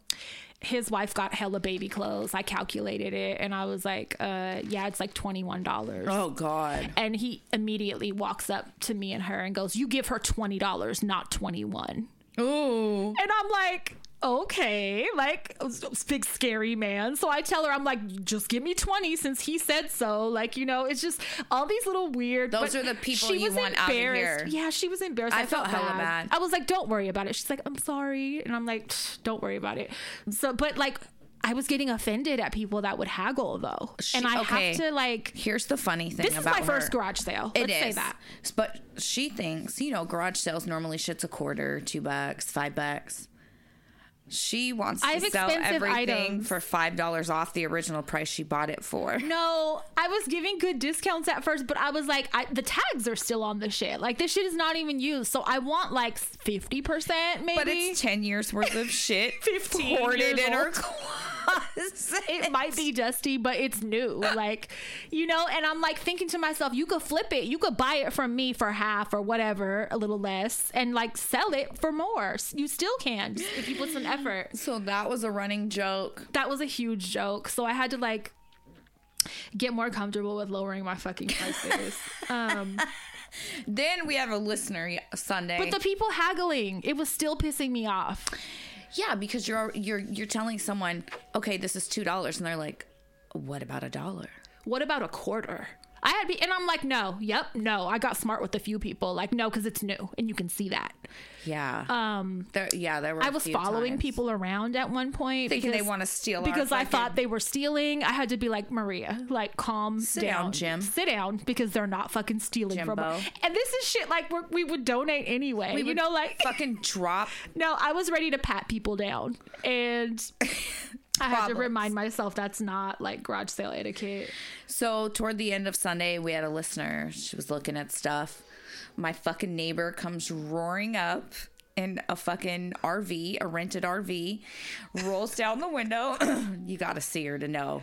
his wife got hella baby clothes. I calculated it and I was like, uh, yeah, it's like $21. Oh God. And he immediately walks up to me and her and goes, You give her $20, not 21 Ooh. And I'm like, okay, like big scary man. So I tell her, I'm like, just give me 20 since he said so. Like, you know, it's just all these little weird. Those are the people you want out of here. Yeah, she was embarrassed. I, I felt, felt hella bad. bad. I was like, don't worry about it. She's like, I'm sorry. And I'm like, don't worry about it. So, but like, I was getting offended at people that would haggle though, She- and I okay. have to like. Here's the funny thing This is my first garage sale. It Let's say that. But she thinks, you know, garage sales normally shit's a quarter, two bucks, five bucks. She wants to I have sell everything items. for five dollars off the original price she bought it for. No, I was giving good discounts at first, but I was like, I, the tags are still on the shit. Like this shit is not even used, so I want like fifty percent, maybe. But it's ten years worth of shit 15 hoarded in her closet. it might be dusty, but it's new. Like, you know, and I'm like thinking to myself, you could flip it. You could buy it from me for half or whatever, a little less, and like sell it for more. You still can if you put some effort. So that was a running joke. That was a huge joke. So I had to like get more comfortable with lowering my fucking prices. um, Then we have a listener Sunday. but the people haggling, it was still pissing me off. yeah, because you're you're you're telling someone, okay, this is two dollars, and they're like, what about a dollar? What about a quarter? I had be, and I'm like, no, yep, no. I got smart with a few people, like, no, because it's new, and you can see that. Yeah. Um, There, yeah, there were. I was following times. people around at one point thinking they want to steal because I thought they were stealing. I had to be like Maria, like calm Sit down, down, Jim. Sit down because they're not fucking stealing from. us. And this is shit like we're, we would donate anyway. you would know, like fucking drop. no, I was ready to pat people down, and I had to remind myself that's not like garage sale etiquette. So toward the end of Sunday, we had a listener. She was looking at stuff. My fucking neighbor comes roaring up in a fucking RV, a rented RV, rolls down the window. you got to see her to know.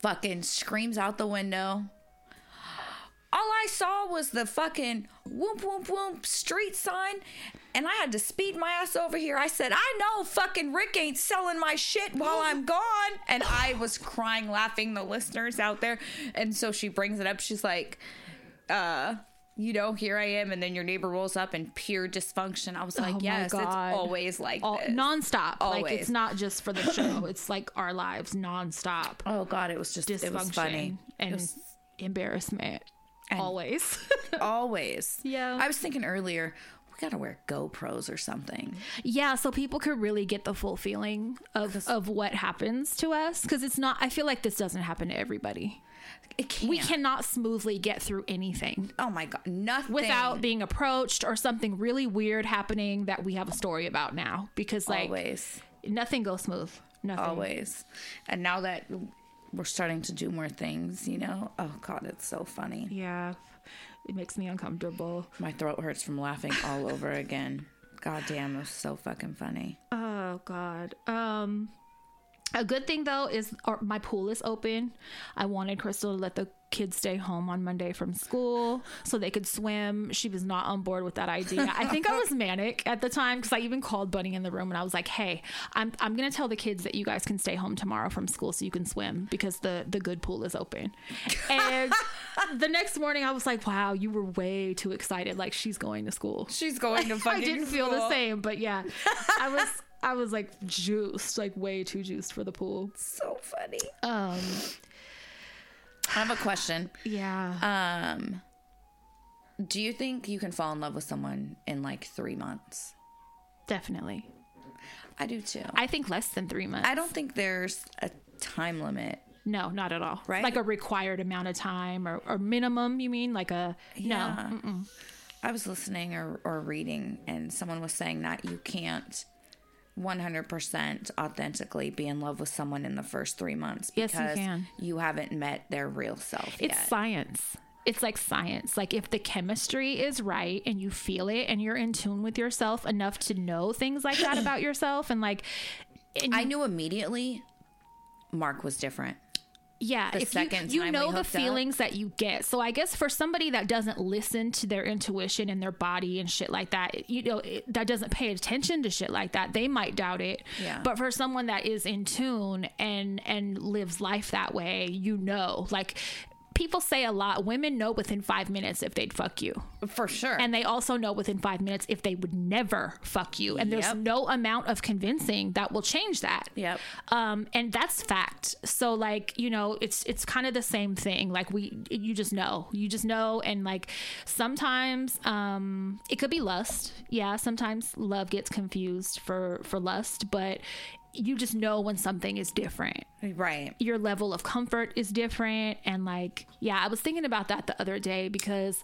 Fucking screams out the window. All I saw was the fucking whoop whoop whoop street sign, and I had to speed my ass over here. I said, I know fucking Rick ain't selling my shit while I'm gone. And I was crying, laughing, the listeners out there. And so she brings it up. She's like, uh, you know, here I am, and then your neighbor rolls up in pure dysfunction. I was like, Oh yes, it's always like All, this. nonstop. Like it's not just for the show. it's like our lives nonstop. oh God, it was just, Dysfunction it was funny. and was embarrassment. Always. always. Yeah. I was thinking earlier, we gotta wear GoPros or something. yeah, so people could really get the full feeling of of what happens to us because it's not. I feel like this doesn't happen to everybody. It can't. We cannot smoothly get through anything Oh my God, nothing without being approached or something really weird happening that we have a story about now because like always. nothing goes smooth. Nothing. always. And now that we're starting to do more things, you know, oh god, it's so funny. Yeah. It makes me uncomfortable. My throat hurts from laughing all over again. God damn, it was so fucking funny. Oh God. Um, a good thing though is our, my pool is open. I wanted Crystal to let the kids stay home on Monday from school so they could swim. She was not on board with that idea. I think I was manic at the time because I even called Bunny in the room and I was like, "Hey, I'm I'm gonna tell the kids that you guys can stay home tomorrow from school so you can swim because the the good pool is open." And the next morning I was like, "Wow, you were way too excited. Like she's going to school." She's going to fucking I didn't feel the same, but yeah, I was I was like juiced, like way too juiced for the pool. So funny. Um, I have a question. yeah, Um do you think you can fall in love with someone in like 3 months? definitely. I do too. I think less than three months. I don't think there's a time limit. no, not at all. Right? Like a required amount of time or, or minimum. You mean like a Yeah. no? Mm-mm. I was listening or, or reading, and someone was saying that you can't 100% authentically be in love with someone in the first three months Yes, you because can. you haven't met their real self It's yet. science. it's like science. Like if the chemistry is right and you feel it and you're in tune with yourself enough to know things like that about yourself and like and I knew immediately Mark was different. Yeah, the if second you, you know the hooked up. feelings that you get. So I guess for somebody that doesn't listen to their intuition and their body and shit like that, you know, it, that doesn't pay attention to shit like that, they might doubt it. Yeah. But for someone that is in tune and and lives life that way, you know, like people say a lot. Women know within five minutes if they'd fuck you. For sure. And they also know within five minutes if they would never fuck you. And there's Yep. no amount of convincing that will change that. Yep. Um, and that's fact. So like, you know, it's it's kind of the same thing. Like we you just know. You just know and like sometimes um it could be lust. Yeah, sometimes love gets confused for for lust, but you just know when something is different. Right. your level of comfort is different. And like yeah i was thinking about that the other day because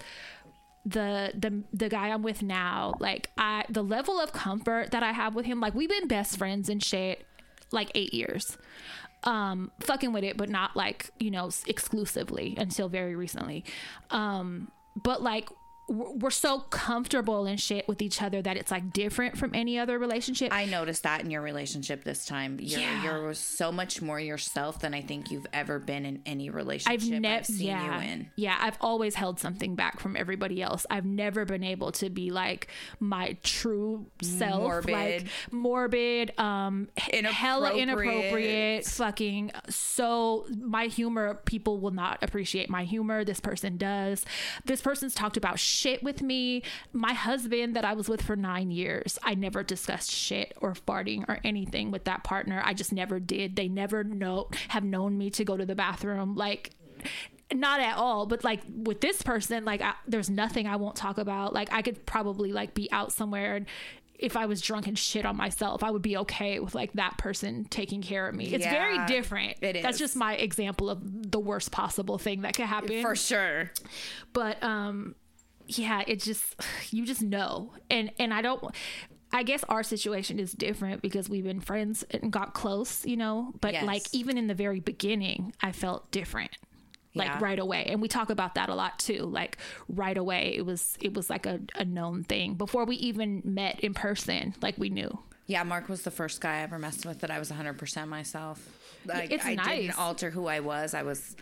the the the guy i'm with now like i the level of comfort that i have with him like we've been best friends and shit like eight years. Um fucking with it but not like you know exclusively until very recently. Um but like we're so comfortable and shit with each other that it's like different from any other relationship I noticed that in your relationship this time. You're Yeah. you're so much more yourself than I think you've ever been in any relationship I've never, seen yeah, you in. yeah. I've always held something back from everybody else. I've never been able to be like my true self, Morbid. like morbid, um, hella Inappropriate. inappropriate, fucking. So my humor, people will not appreciate my humor. This person does. This person's talked about shit with me. My husband that I was with for nine years, I never discussed shit or farting or anything with that partner. I just never did. They never know have known me to go to the bathroom. Like not at all but like with this person like I, there's nothing i won't talk about like i could probably like be out somewhere and if i was drunk and shit on myself i would be okay with like that person taking care of me it's very different it that's just my example of the worst possible thing that could happen For sure. but um yeah it just you just know and and i don't i guess our situation is different because we've been friends and got close you know but Yes. like even in the very beginning i felt different like Yeah. right away and we talk about that a lot too like right away it was it was like a, a known thing before we even met in person like we knew Yeah, Mark was the first guy I ever messed with that I was 100% myself. Like, It's I nice. didn't alter who I was. I was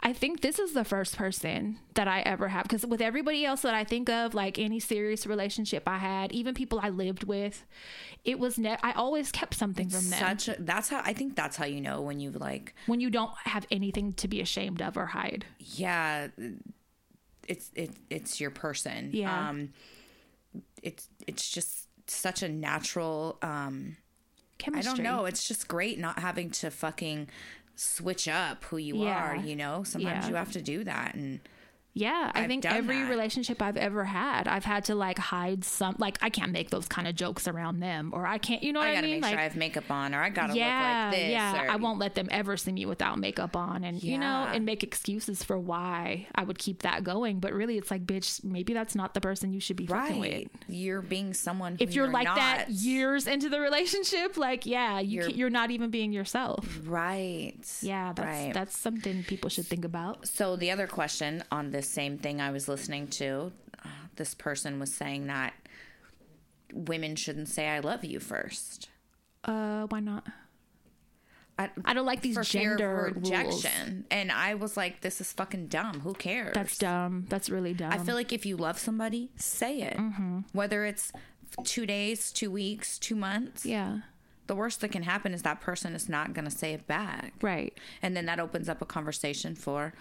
I think this is the first person that I ever have because with everybody else that I think of, like any serious relationship I had, even people I lived with, it was ne- I always kept something from them. such a, that's how I think that's how you know when you like when you don't have anything to be ashamed of or hide. yeah it's it, it's your person Yeah. um it's it's just such a natural um I don't know. It's just great not having to fucking switch up who you Yeah. are, you know? Sometimes Yeah. you have to do that and Yeah, I I've think every that. relationship I've ever had, I've had to like hide some. Like I can't make those kind of jokes around them, or I can't. You know what I I, gotta mean? make like, sure I have makeup on or I gotta yeah, look like this. yeah. or- I won't let them ever see me without makeup on, and you know, and make excuses for why I would keep that going. But really, it's like, bitch, maybe that's not the person you should be fucking with. You're being someone If you're, like that years into the relationship, like yeah, you You're- you're, you're not even being yourself. Right. Yeah, that's right. that's something people should think about. So the other question on this same thing I was listening to, uh, this person was saying that women shouldn't say "I love you" first. Uh, why not? I, I don't like these gender of rules. rejection, and I was like, "This is fucking dumb. Who cares?" That's dumb. That's really dumb. I feel like if you love somebody, say it. Mm-hmm. Whether it's two days, two weeks, two months. yeah, The worst that can happen is that person is not going to say it back. right. And then that opens up a conversation for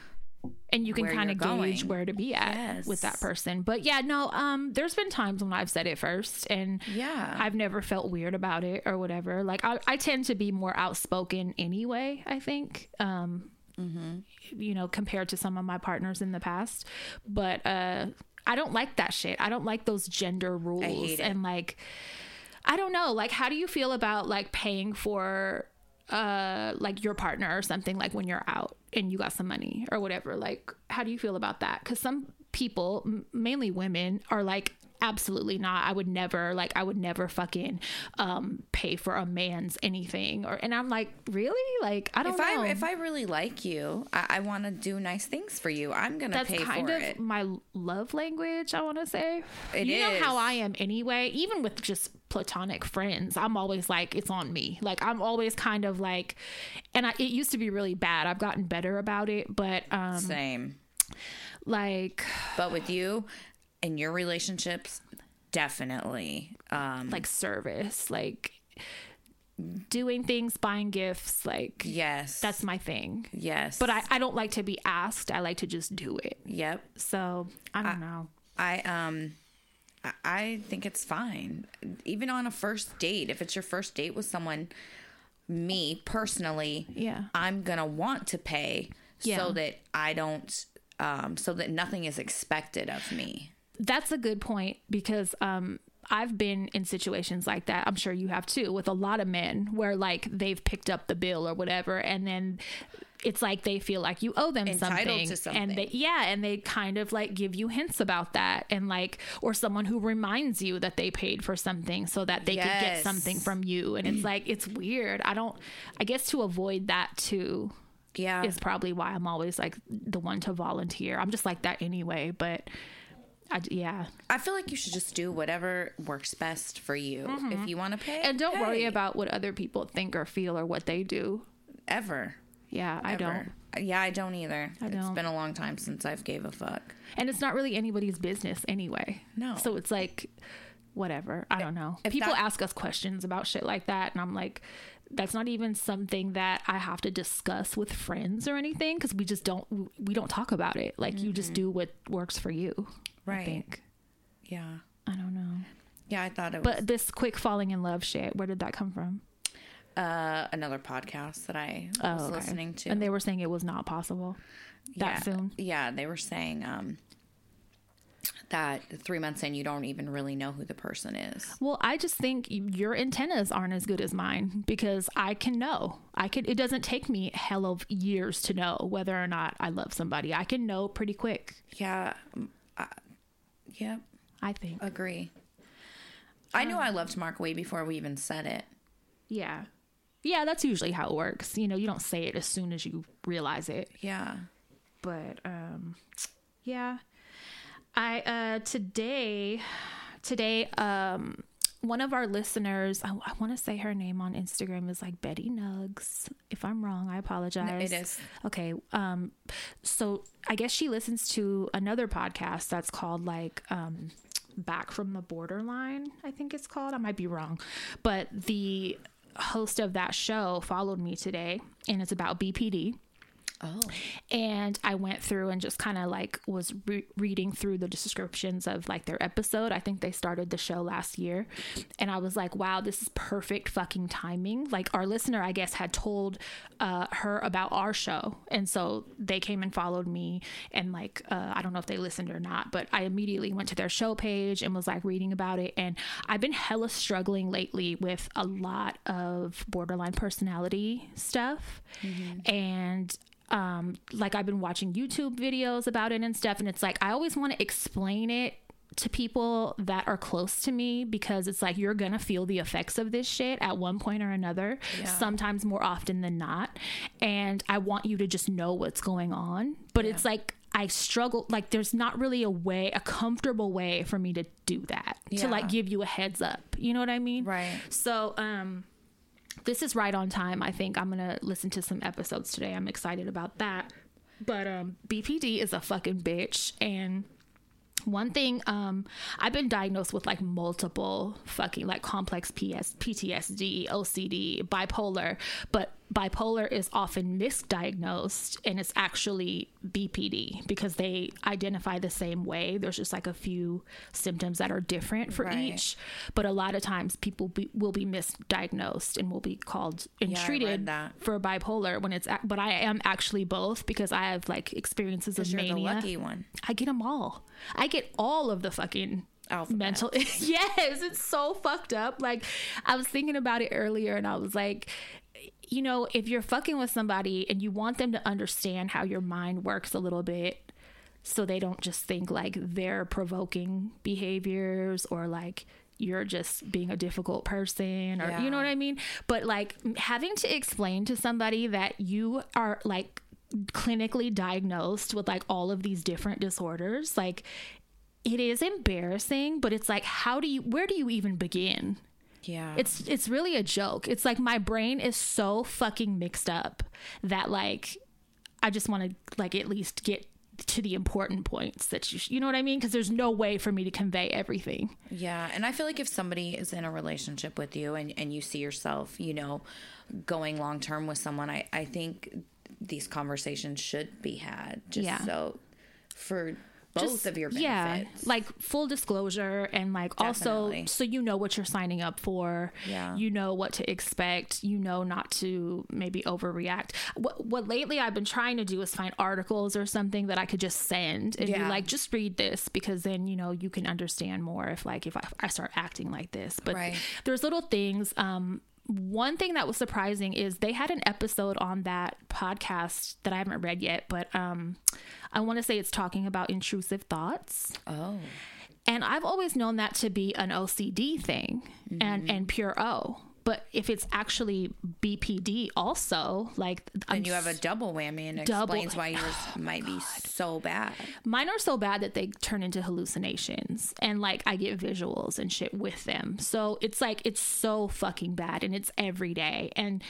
and you can kind of gauge going. where to be at Yes. with that person. But yeah, no, um, there's been times when I've said it first, and Yeah. I've never felt weird about it or whatever. Like I, I tend to be more outspoken anyway. I think, um, you know, compared to some of my partners in the past, but uh, I don't like that shit. I don't like those gender rules and like. I don't know. Like, how do you feel about like paying for uh like your partner or something like when you're out and you got some money or whatever? Like, how do you feel about that? Because some people, mainly women, are like absolutely not. I would never like I would never fucking um pay for a man's anything or and I'm like, really? Like I don't if know. I if I really like you, I, I want to do nice things for you. I'm gonna That's pay kind for of it. my love language, I want to say. It you know how I am anyway, even with just platonic friends. I'm always like it's on me. Like I'm always kind of like and I, it used to be really bad. I've gotten better about it, but um Same, like but with you and your relationships, definitely. Um, like service, like doing things, buying gifts, like yes, that's my thing. yes. But I, I don't like to be asked. I like to just do it. yep. So I don't know. I um I- I think it's fine. Even on a first date, if it's your first date with someone, me personally, Yeah. I'm gonna want to pay Yeah. so that I don't um so that nothing is expected of me. That's a good point because um I've been in situations like that. I'm sure you have too with a lot of men where like they've picked up the bill or whatever and then it's like they feel like you owe them something. something. and they yeah and they kind of like give you hints about that and like or someone who reminds you that they paid for something so that they could get something from you and it's like it's weird i don't i guess to avoid that too Yeah. is probably why i'm always like the one to volunteer i'm just like that anyway but I, yeah I feel like you should just do whatever works best for you. If you want to pay, Mm-hmm. and don't worry about what other people think or feel or what they do ever. yeah i don't Yeah, I don't either. It's don't. been a long time since I've gave a fuck. and it's not really anybody's business anyway No. so it's like whatever i don't know If people that- ask us questions about shit like that and i'm like that's not even something that i have to discuss with friends or anything because we just don't we don't talk about it like you just do what works for you Right. i think Yeah. i don't know Yeah, I thought it was but this quick falling in love shit where did that come from uh, another podcast that I was Oh, okay. listening to. and they were saying it was not possible that yeah, soon Yeah, they were saying um, that three months in, you don't even really know who the person is. Well, I just think your antennas aren't as good as mine because I can know. I can. It doesn't take me a hell of years to know whether or not I love somebody. I can know pretty quick. Yeah. um, I, yep. I think. Agree. I knew I loved Mark way before we even said it. Yeah. Yeah, that's usually how it works. You know, you don't say it as soon as you realize it. Yeah. But um yeah. I uh today today um one of our listeners, I, I want to say her name on Instagram is like Betty Nugs. If I'm wrong, I apologize. It is. Okay. Um, so I guess she listens to another podcast that's called like um, Back from the Borderline, I think it's called. I might be wrong. But the host of that show followed me today, and it's about BPD Oh. and I went through and just kind of like was re- reading through the descriptions of like their episode. I think they started the show last year, and I was like, "Wow, this is perfect fucking timing." Like our listener, I guess, had told uh, her about our show, and so they came and followed me, and like uh, I don't know if they listened or not, but I immediately went to their show page and was like reading about it, and I've been hella struggling lately with a lot of borderline personality stuff, and um like I've been watching YouTube videos about it and stuff and it's like I always want to explain it to people that are close to me because it's like you're gonna feel the effects of this shit at one point or another sometimes more often than not and i want you to just know what's going on but it's like i struggle like there's not really a way a comfortable way for me to do that to like give you a heads up you know what i mean? Right. so um this is right on time. I think I'm gonna listen to some episodes today. I'm excited about that. But um, BPD is a fucking bitch, and one thing um, I've been diagnosed with like multiple fucking like complex PS, PTSD, OCD, bipolar, but bipolar is often misdiagnosed and it's actually BPD because they identify the same way. There's just like a few symptoms that are different for Right. each, but a lot of times people be, will be misdiagnosed and will be called and Yeah, treated for bipolar when it's but I am actually both because I have like experiences of You're the mania. lucky one. I get them all. I get all of the fucking Alphabet. mental. yes, it's so fucked up. Like I was thinking about it earlier, and I was like, you know, if you're fucking with somebody and you want them to understand how your mind works a little bit, so they don't just think like they're provoking behaviors or like you're just being a difficult person or you know what I mean? But like having to explain to somebody that you are like clinically diagnosed with like all of these different disorders, like it is embarrassing, but it's like how do you where do you even begin? Yeah. It's it's really a joke. It's like my brain is so fucking mixed up that like I just want to like at least get to the important points that you sh- you know what I mean because there's no way for me to convey everything. Yeah, and I feel like if somebody is in a relationship with you and, and you see yourself, you know, going long term with someone, I, I think these conversations should be had just Yeah. so for both Just- of your benefits. Yeah, like full disclosure and like also so you know what you're signing up for. Yeah. You know what to expect. You know not to maybe overreact. What what lately I've been trying to do is find articles or something that I could just send and be like just read this because then you know you can understand more if like if I, I start acting like this. But Right. there's little things um one thing that was surprising is they had an episode on that podcast that I haven't read yet, but um, I want to say it's talking about intrusive thoughts. oh, And I've always known that to be an OCD thing and, and pure O. But if it's actually BPD also, like I'm and you have a double whammy and it Double- explains why yours oh might be so bad. mine are so bad that they turn into hallucinations and like I get visuals and shit with them. So it's like it's so fucking bad and it's every day. And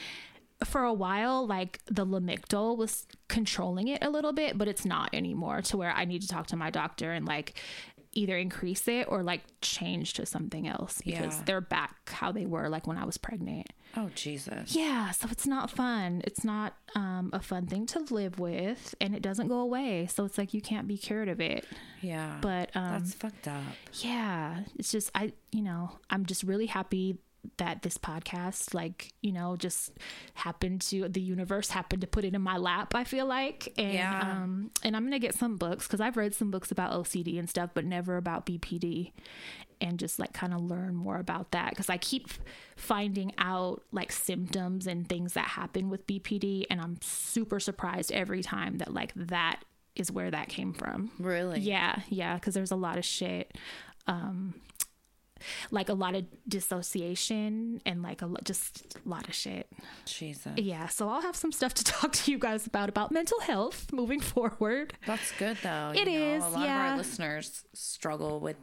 for a while, like the Lamictal was controlling it a little bit, but it's not anymore to where I need to talk to my doctor and like either increase it or like change to something else because Yeah. they're back how they were like when I was pregnant. Oh Jesus. Yeah, so it's not fun. It's not um, a fun thing to live with, and it doesn't go away. So it's like you can't be cured of it. Yeah. But um, that's fucked up. yeah, it's just I, you know, I'm just really happy that this podcast, like, you know, just happened to the universe happened to put it in my lap. I feel like, and Yeah. um, and I'm gonna get some books because I've read some books about OCD and stuff, but never about BPD, and just like kind of learn more about that because I keep finding out like symptoms and things that happen with BPD, and I'm super surprised every time that like that is where that came from. Really? Yeah, yeah, because there's a lot of shit, um, like a lot of dissociation and like a just a lot of shit. Jesus. Yeah, so I'll have some stuff to talk to you guys about about mental health moving forward. That's good though. It is. is, A lot of our listeners struggle with,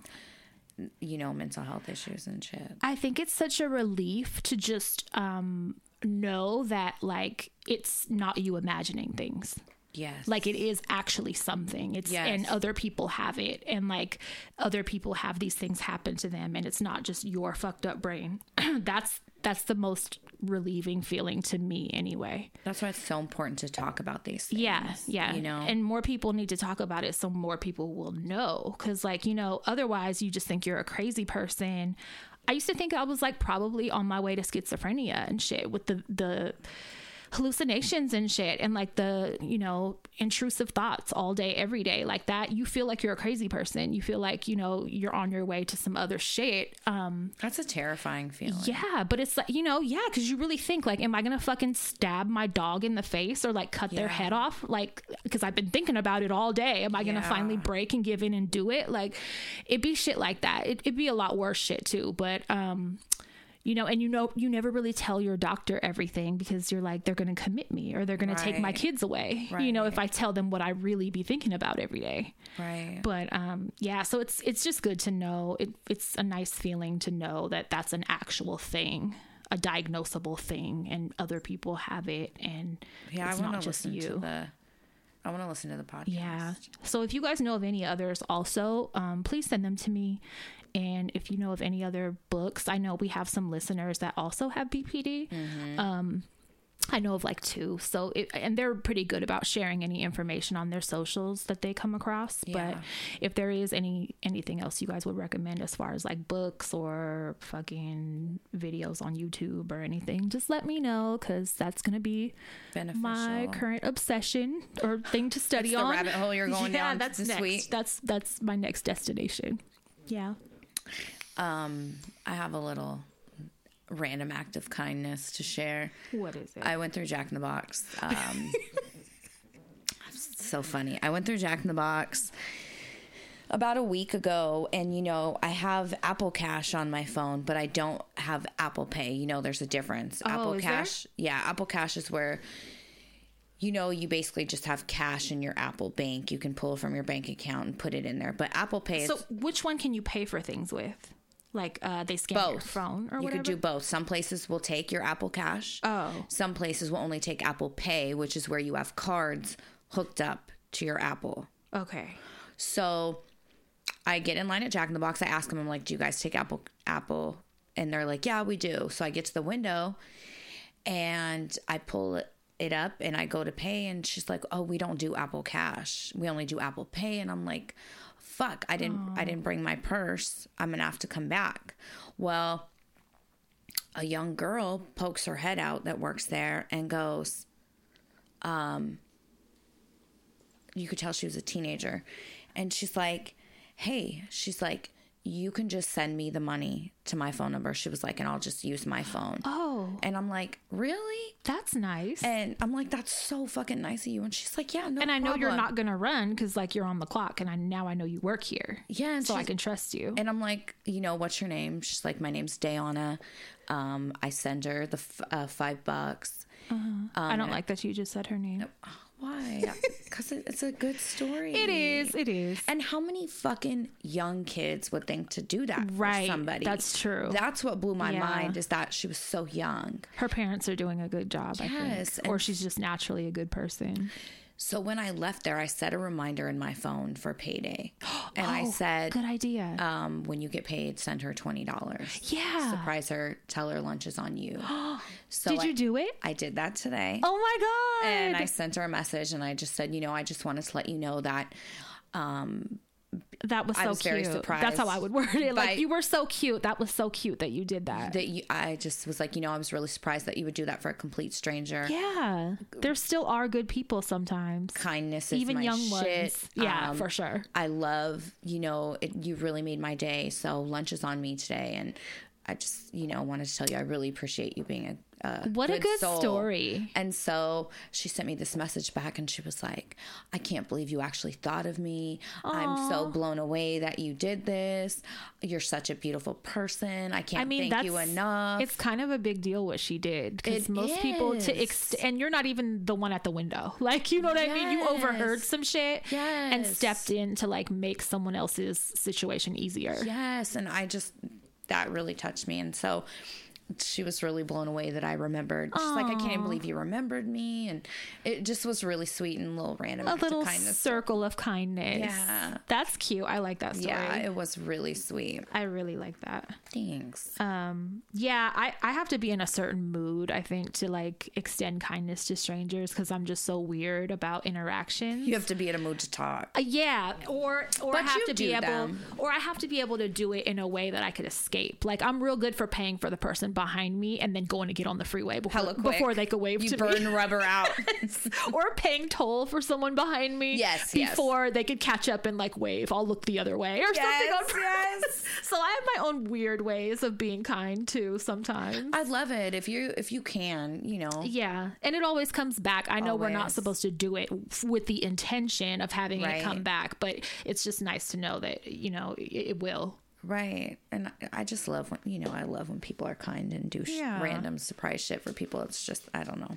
you know, mental health issues and shit. I think it's such a relief to just um, know that like it's not you imagining things. Yes. like it is actually something it's Yes. and other people have it and like other people have these things happen to them and it's not just your fucked up brain that's that's the most relieving feeling to me anyway That's why it's so important to talk about these things. yeah yeah You know? and more people need to talk about it so more people will know because like you know otherwise you just think you're a crazy person i used to think i was like probably on my way to schizophrenia and shit with the the hallucinations and shit and like the you know intrusive thoughts all day every day like that you feel like you're a crazy person you feel like you know you're on your way to some other shit um That's a terrifying feeling. yeah, but it's like, you know, yeah, because you really think, like, am I going to fucking stab my dog in the face or like cut their head off? Like, because I've been thinking about it all day. Am I going to Yeah. finally break and give in and do it? Like, it'd be shit like that. It, it'd be a lot worse shit too. But, um, you know, and you know, you never really tell your doctor everything because you're like, they're going to commit me or they're going to take my kids away. You know, if I tell them what I really be thinking about every day Right. but um yeah so it's it's just good to know it, it's a nice feeling to know that that's an actual thing a diagnosable thing and other people have it and yeah, it's I want not to just listen you to the. I want to listen to the podcast. yeah so if you guys know of any others also um, please send them to me and if you know of any other books i know we have some listeners that also have bpd Mm-hmm. um I know of like two, so it, and they're pretty good about sharing any information on their socials that they come across. Yeah. But if there is any anything else you guys would recommend as far as like books or fucking videos on YouTube or anything, just let me know because that's gonna be Beneficial. my current obsession or thing to study That's the on. rabbit hole you're going yeah, down that's this next. week. That's that's my next destination. Yeah. Um, I have a little random act of kindness to share. What is it? I went through Jack in the Box. Um, so funny. I went through Jack in the Box about a week ago and you know i have apple cash on my phone but i don't have apple pay you know there's a difference apple Oh, there? cash yeah apple cash is where you know you basically just have cash in your apple bank you can pull from your bank account and put it in there but apple pay is So which one can you pay for things with? Like uh, they scan your both phone or you whatever. could do both some places will take your apple cash Oh. some places will only take apple pay which is where you have cards hooked up to your apple okay. So I get in line at Jack in the Box. I ask them, I'm like, do you guys take Apple Apple? And they're like, yeah, we do. So I get to the window and I pull it, it up and I go to pay and she's like, oh, we don't do Apple Cash. We only do Apple Pay. And I'm like, fuck, I didn't I didn't bring my purse. I'm gonna have to come back. Well, a young girl pokes her head out that works there and goes, um you could tell she was a teenager. And she's like, hey, she's like, you can just send me the money to my phone number. She was like, and I'll just use my phone. Oh, And I'm like, really? that's nice. And I'm like, that's so fucking nice of you. And she's like, yeah, no and I know you're not gonna run because like you're on the clock, and I now I know you work here, Yeah, so I can trust you. And I'm like, you know, what's your name? She's like, my name's Dayana. Um, I send her the f- uh, five bucks. I don't like that you just said her name. Why? Because it, it's a good story. It is. It is. And how many fucking young kids would think to do that Right, for somebody? that's true. That's what blew my Yeah. mind is that she was so young. Her parents are doing a good job. I Yes, think, or she's just naturally a good person. So when I left there, I set a reminder in my phone for payday, and I Oh, said, good idea. um, "When you get paid, send her twenty dollars. yeah. Surprise her. Tell her lunch is on you." So Did I, you do it? I did that today. Oh my god. and I sent her a message, and I just said, "You know, I just wanted to let you know that." Um, that was so was cute. That's how I would word it. Like you were so cute. That was so cute that you did that. that you, I just was like, you know, I was really surprised that you would do that for a complete stranger. yeah. There still are good people sometimes. Kindness is Even young shit. ones. Yeah, Um, for sure. I love, you know, it, you really made my day. So lunch is on me today, and I just, you know, wanted to tell you I really appreciate you being a, a What a good soul. story. And so she sent me this message back, and she was like, "I can't believe you actually thought of me. I'm so blown away that you did this. You're such a beautiful person. I can't I mean, thank you enough." It's kind of a big deal what she did because most people to is. ex- and you're not even the one at the window. Like you know what I mean? You overheard some shit and stepped in to like make someone else's situation easier. Yes, and I just that really touched me, and so she was really blown away that I remembered. She's like, I can't believe you remembered me, and it just was really sweet and a little random. A of little kindness. circle of kindness. Yeah. That's cute. I like that story. yeah, it was really sweet. I really like that. Thanks. Um, yeah, I, I have to be in a certain mood, I think, to like extend kindness to strangers because I'm just so weird about interactions. you have to be in a mood to talk. Uh, yeah, or or I have to be able, them. or I have to be able to do it in a way that I could escape. Like I'm real good for paying for the person behind me and then going to get on the freeway before, before they could wave You to burn me, rubber out. or paying toll for someone behind me. Yes, yes. before they could catch up and like wave. I'll look the other way or something. on purpose. yes. So I have my own weird ways of being kind too. Sometimes. I love it if you if you can, you know. Yeah, and it always comes back. I know we're not supposed to do it with the intention of having it come back, but it's just nice to know that you know it, it will. Right. And I- I just love when, you know, I love when people are kind and do sh- Yeah. random surprise shit for people. It's just, I don't know.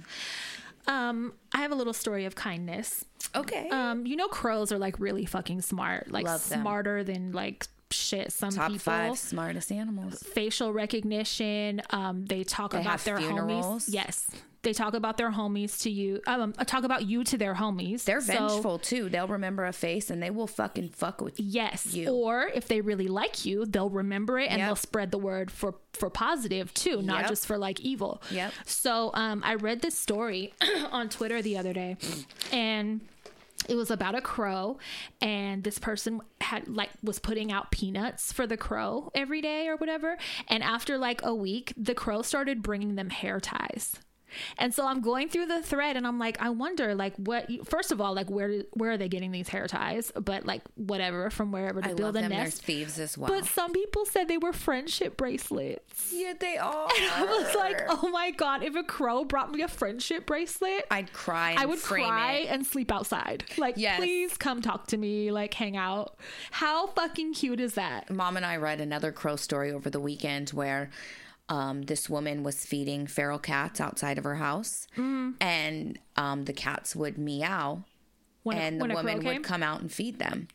Um, I have a little story of kindness. Okay. Um, you know, crows are like really fucking smart, like smarter than like shit. Some Top people. five smartest animals. facial recognition. Um, they talk They about their funerals? homies. Yes, they talk about their homies to you. Um, talk about you to their homies. They're So- vengeful too. They'll remember a face and they will fucking fuck with you. Yes. you. Or if they really like you, they'll remember it and Yep. they'll spread the word for for positive too, not Yep. just for like evil. Yep. So um, I read this story on Twitter the other day, and it was about a crow and this person had like was putting out peanuts for the crow every day or whatever. And after like a week the crow started bringing them hair ties And so I'm going through the thread and I'm like, I wonder, like, what, first of all, like, where where are they getting these hair ties? But, like, whatever, from wherever to I build a nest. thieves as well. But some people said they were friendship bracelets. yeah, they are. And I was like, oh my God, if a crow brought me a friendship bracelet, I'd cry. And I would cry It. and sleep outside. Like, Yes. please come talk to me, like, hang out. How fucking cute is that? Mom and I read another crow story over the weekend where um, this woman was feeding feral cats outside of her house, Mm. and um, the cats would meow, When, and the a woman? Mm. would come out and feed them.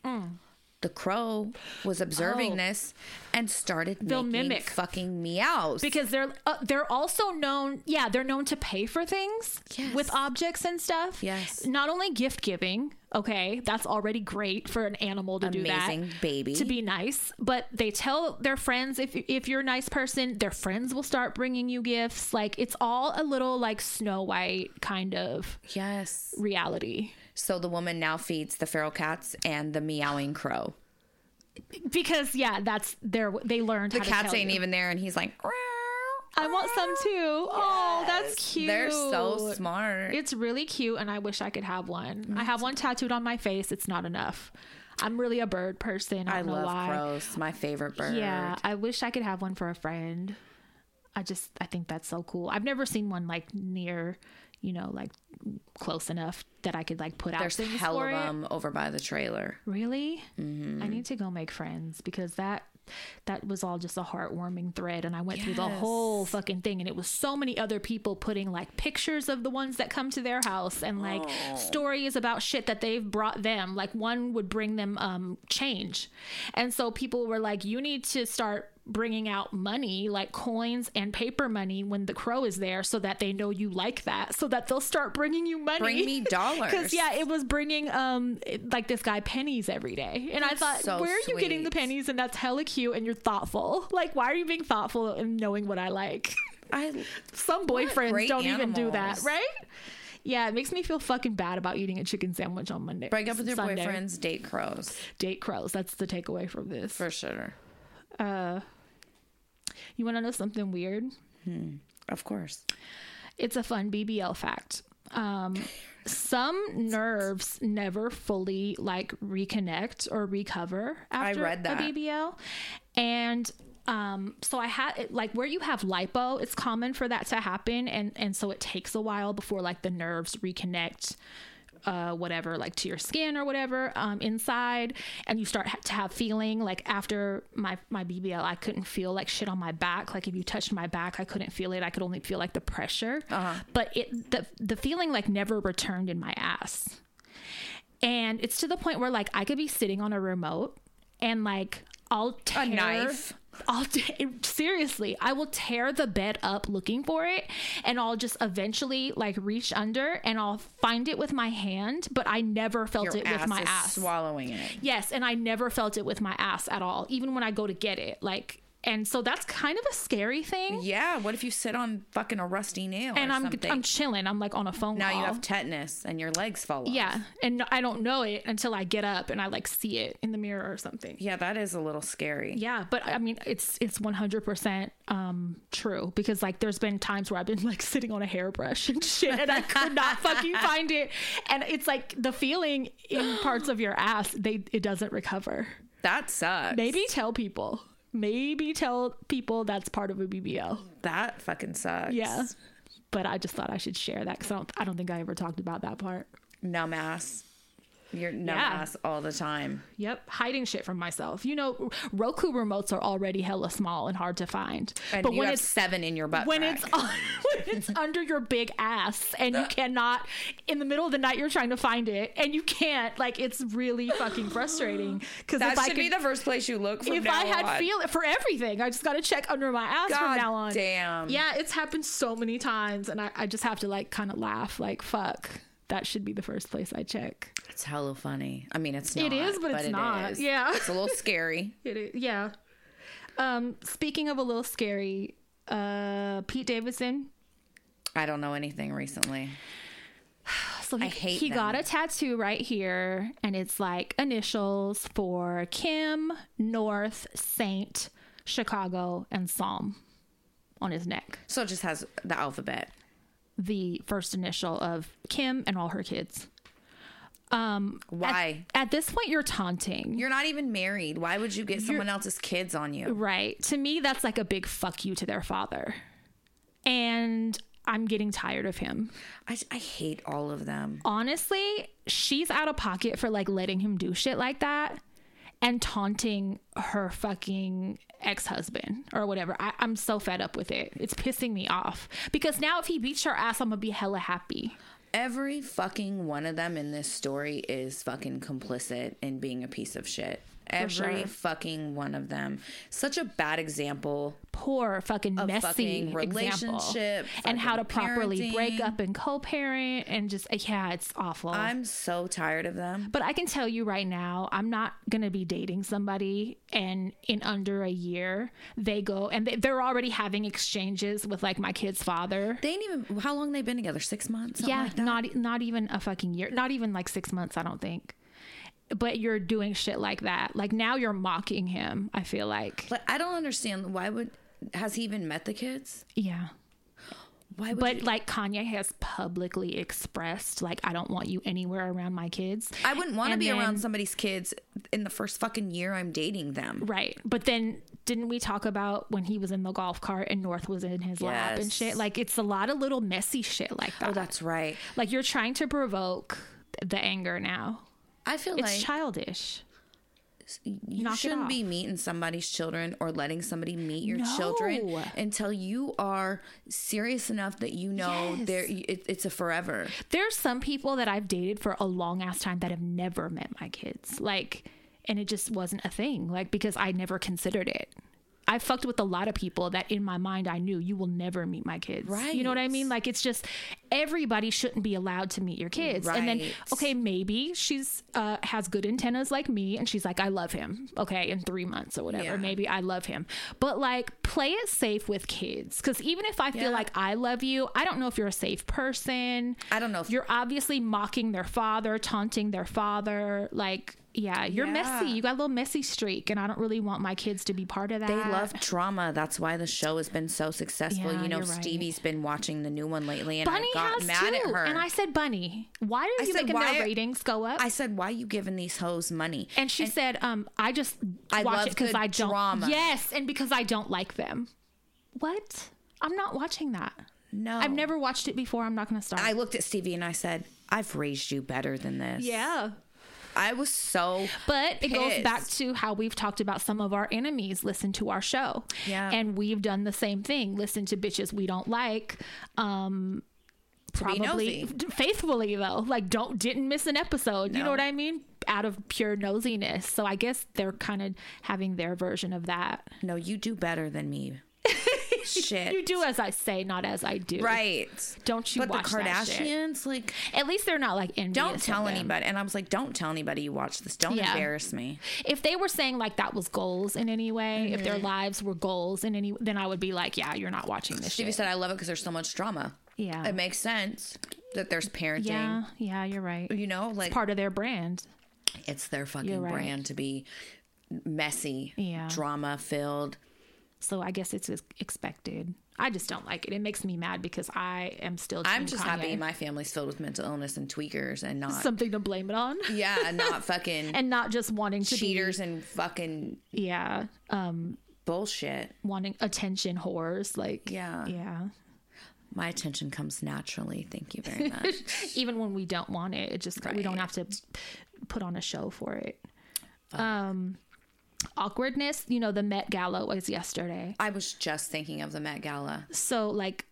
The crow was observing Oh. this and started They'll making mimic. fucking meows. because they're uh, they're also known yeah they're known to pay for things Yes. with objects and stuff Yes. not only gift giving okay that's already great for an animal to do that Amazing baby. to be nice but they tell their friends if if you're a nice person their friends will start bringing you gifts like it's all a little like snow white kind of yes. reality So the woman now feeds the feral cats and the meowing crow. because yeah that's their they learned The how to The cats ain't you. even there, and he's like, i want some too oh that's cute They're so smart. It's really cute, and I wish I could have one. I have one tattooed on my face. It's not enough. I'm really a bird person. I, I love why. crows. My favorite bird. Yeah, I wish I could have one for a friend. I just I think that's so cool. I've never seen one like near, you know, like close enough that I could like put out There's hell of it. them over by the trailer. Really? Mm-hmm. I need to go make friends because that that was all just a heartwarming thread and I went through the whole fucking thing and it was so many other people putting like pictures of the ones that come to their house and like Oh. stories about shit that they've brought them. Like one would bring them um change. And so people were like you need to start bringing out money like coins and paper money when the crow is there so that they know you like that so that they'll start bringing you money. Bring me dollars. because yeah it was bringing um like this guy pennies every day. And i thought so where are you getting the pennies? And that's hella cute and you're thoughtful. Like why are you being thoughtful and knowing what i like? I some boyfriends don't even do that right? Yeah it makes me feel fucking bad about eating a chicken sandwich on monday break up with your Sunday. boyfriends, date crows. Date crows that's the takeaway from this. For sure. You want to know something weird Of course. It's a fun BBL fact. Um, some nerves never fully like reconnect or recover after read that. a BBL, and um, so I had like where you have lipo, it's common for that to happen, and and so it takes a while before like the nerves reconnect uh, whatever, like to your skin or whatever um, inside, and you start ha- to have feeling like after my my BBL, I couldn't feel like shit on my back. Like if you touched my back, I couldn't feel it. I could only feel like the pressure, but it the the feeling like never returned in my ass, and it's to the point where like I could be sitting on a remote and like I'll tear a knife? I'll t- seriously, I will tear the bed up looking for it, and I'll just eventually like reach under and I'll find it with my hand, but I never felt Your it with my ass. swallowing it. yes, and I never felt it with my ass at all, even when I go to get it. Like, and so that's kind of a scary thing. Yeah. What if you sit on fucking a rusty nail And or I'm something? I'm chilling. I'm like on a phone now call. you have tetanus and your legs fall off. yeah, and I don't know it until I get up and I like see it in the mirror or something. Yeah, that is a little scary. Yeah, but I mean, it's it's one hundred percent um true because like there's been times where I've been like sitting on a hairbrush and shit, and I could not fucking find it, and it's like the feeling in parts of your ass they it doesn't recover. That sucks. Maybe tell people. Maybe tell people that's part of a BBL. that fucking sucks. Yeah, but I just thought I should share that because I don't I don't think I ever talked about that part. Numb ass. You're numb Yeah. ass all the time. Yep, hiding shit from myself. You know, Roku remotes are already hella small and hard to find. And but you when have it's seven in your butt. when crack. it's when it's under your big ass and you cannot in the middle of the night you're trying to find it and you can't like it's really fucking frustrating because that if I should could, be the first place you look from if now I had on. feel it for everything I just got to check under my ass from now on damn. yeah it's happened so many times and I, I just have to like kind of laugh like fuck that should be the first place I check It's hella funny. I mean, it's not. It is, but it's it not. is. Yeah. It's a little scary. it is yeah um speaking of a little scary uh Pete Davidson I don't know anything recently. So he, I hate he got a tattoo right here, and it's like initials for Kim, North, Saint, Chicago, and Psalm on his neck. So it just has the alphabet. The first initial of Kim and all her kids. Um, Why? At this point, you're taunting. You're not even married. Why would you get someone else's kids on you? Right. To me, that's like a big fuck you to their father. And I'm getting tired of him. I, I hate all of them. Honestly, she's out of pocket for like letting him do shit like that and taunting her fucking ex husband or whatever. I, I'm so fed up with it. It's pissing me off. Because now if he beats her ass, I'm gonna be hella happy. Every fucking one of them in this story is fucking complicit in being a piece of shit. Every sure. fucking one of them. Such a bad example. Poor fucking messy fucking relationship, and how to fucking properly break up and co-parent and just uh, yeah, it's awful. I'm so tired of them. But I can tell you right now, I'm not going to be dating somebody and in under a year they go and they, they're already having exchanges with like my kid's father. They ain't even how long they been together? Six months? Yeah, like not not even a fucking year. Not even like 6 months, I don't think. But you're doing shit like that. Like now you're mocking him, I feel like. Like I don't understand why would has he even met the kids? Yeah. Why would But you- like Kanye has publicly expressed like I don't want you anywhere around my kids. I wouldn't want to be around somebody's kids in the first fucking year I'm dating them. Right. But then didn't we talk about when he was in the golf cart and North was in his lap and shit? Like it's a lot of little messy shit like oh, that. Oh, that's right. like you're trying to provoke the anger now. I feel like It's like childish. you knock shouldn't be meeting somebody's children or letting somebody meet your No. children until you are serious enough that you know Yes. there it, it's a forever. There's some people that I've dated for a long ass time that have never met my kids. Like and it just wasn't a thing. Like because I never considered it. I fucked with a lot of people that in my mind I knew you will never meet my kids. Right. You know what I mean? Like it's just everybody shouldn't be allowed to meet your kids. Right. And then okay, maybe she's uh has good antennas like me and she's like I love him. Okay, in 3 months or whatever. Yeah. Maybe I love him. But like play it safe with kids cuz even if I feel Yeah. like I love you, I don't know if you're a safe person. I don't know if You're obviously mocking their father, taunting their father. Like, yeah, you're messy. You got a little messy streak, and I don't really want my kids to be part of that. they love drama. That's why the show has been so successful. Yeah, you know, right. Stevie's been watching the new one lately, and Bunny I got has mad too. at her. And I said, Bunny, why are I you said, making why- their ratings go up? I said, "Why are you giving these hoes money?" and she said, um, I just I watch love it because I don't. drama. Yes, and because I don't like them. What? I'm not watching that. no, I've never watched it before. I'm not going to start. I looked at Stevie and I said, "I've raised you better than this." yeah. I was so But it goes back to how we've talked about some of our enemies listen to our show. Yeah. And we've done the same thing. Listen to bitches we don't like. Um probably faithfully though. Like don't didn't miss an episode. You know what I mean? Out of pure nosiness. So I guess they're kind of having their version of that. No, you do better than me. Shit. You do as I say, not as I do. Right. Don't you But the watch shit. Kardashians, like, At least they're not like envious don't tell anybody. And I was like, don't tell anybody you watch this. Don't Yeah. embarrass me. if they were saying like that was goals in any way, if Mm-hmm. their lives were goals in any, then I would be like, yeah, you're not watching this Stevie shit. said, I love it because there's so much drama. Yeah. It makes sense that there's parenting. yeah, yeah, you're right. You know, like Part of their brand. it's their fucking right. brand to be messy, Yeah. drama filled. So I guess it's expected. I just don't like it. It makes me mad because I am still. I'm just Kanye. happy my family's filled with mental illness and tweakers and not, something to blame it on, yeah, not fucking and not just wanting to cheaters and fucking yeah, um, bullshit. wanting attention whores. Like Yeah. yeah. My attention comes naturally. Thank you very much. Even when we don't want it, it just we don't have to put on a show for it. Um, awkwardness. You know, the Met Gala was yesterday. I was just thinking of the Met Gala. So like,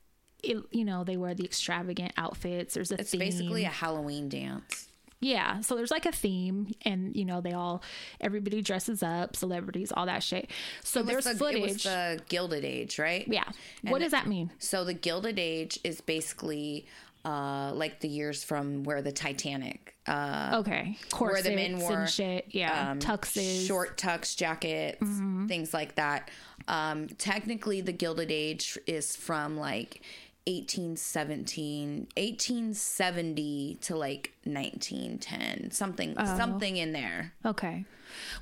it, you know, they wear the extravagant outfits. There's a It's theme. basically a Halloween dance. Yeah, so there's like a theme, and you know they all, everybody dresses up, celebrities, all that shit. So there's the, It was the Gilded Age, right? yeah, what does that mean? So the Gilded Age is basically uh, like the years from where the Titanic, uh, Okay, where the men wore and shit. Yeah, um, tuxes. short tux jackets, Mm-hmm. things like that. Um, technically, the Gilded Age is from like 1817, 1870 to like 1910, something, Oh. something in there. Okay,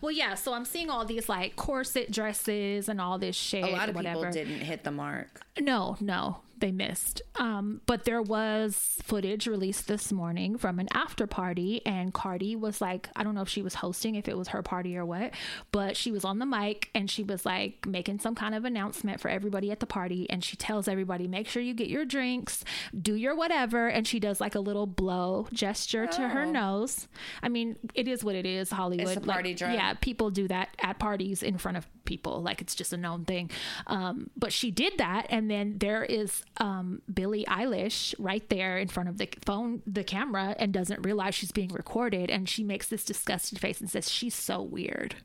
Well, yeah. So I'm seeing all these like corset dresses and all this shit. A lot of whatever. people didn't hit the mark. No, no, they missed. Um, but there was footage released this morning from an after party, and Cardi was like, I don't know if she was hosting, if it was her party or what, but she was on the mic and she was like making some kind of announcement for everybody at the party. And she tells everybody, make sure you get your drinks, do your whatever. And she does like a little blow gesture to her Oh. nose. I mean, it is what it is, Hollywood. It's a party like, Yeah, people do that at parties in front of people like it's just a known thing um, but she did that and then there is um, billie eilish right there in front of the phone the camera and doesn't realize she's being recorded and she makes this disgusted face and says she's so weird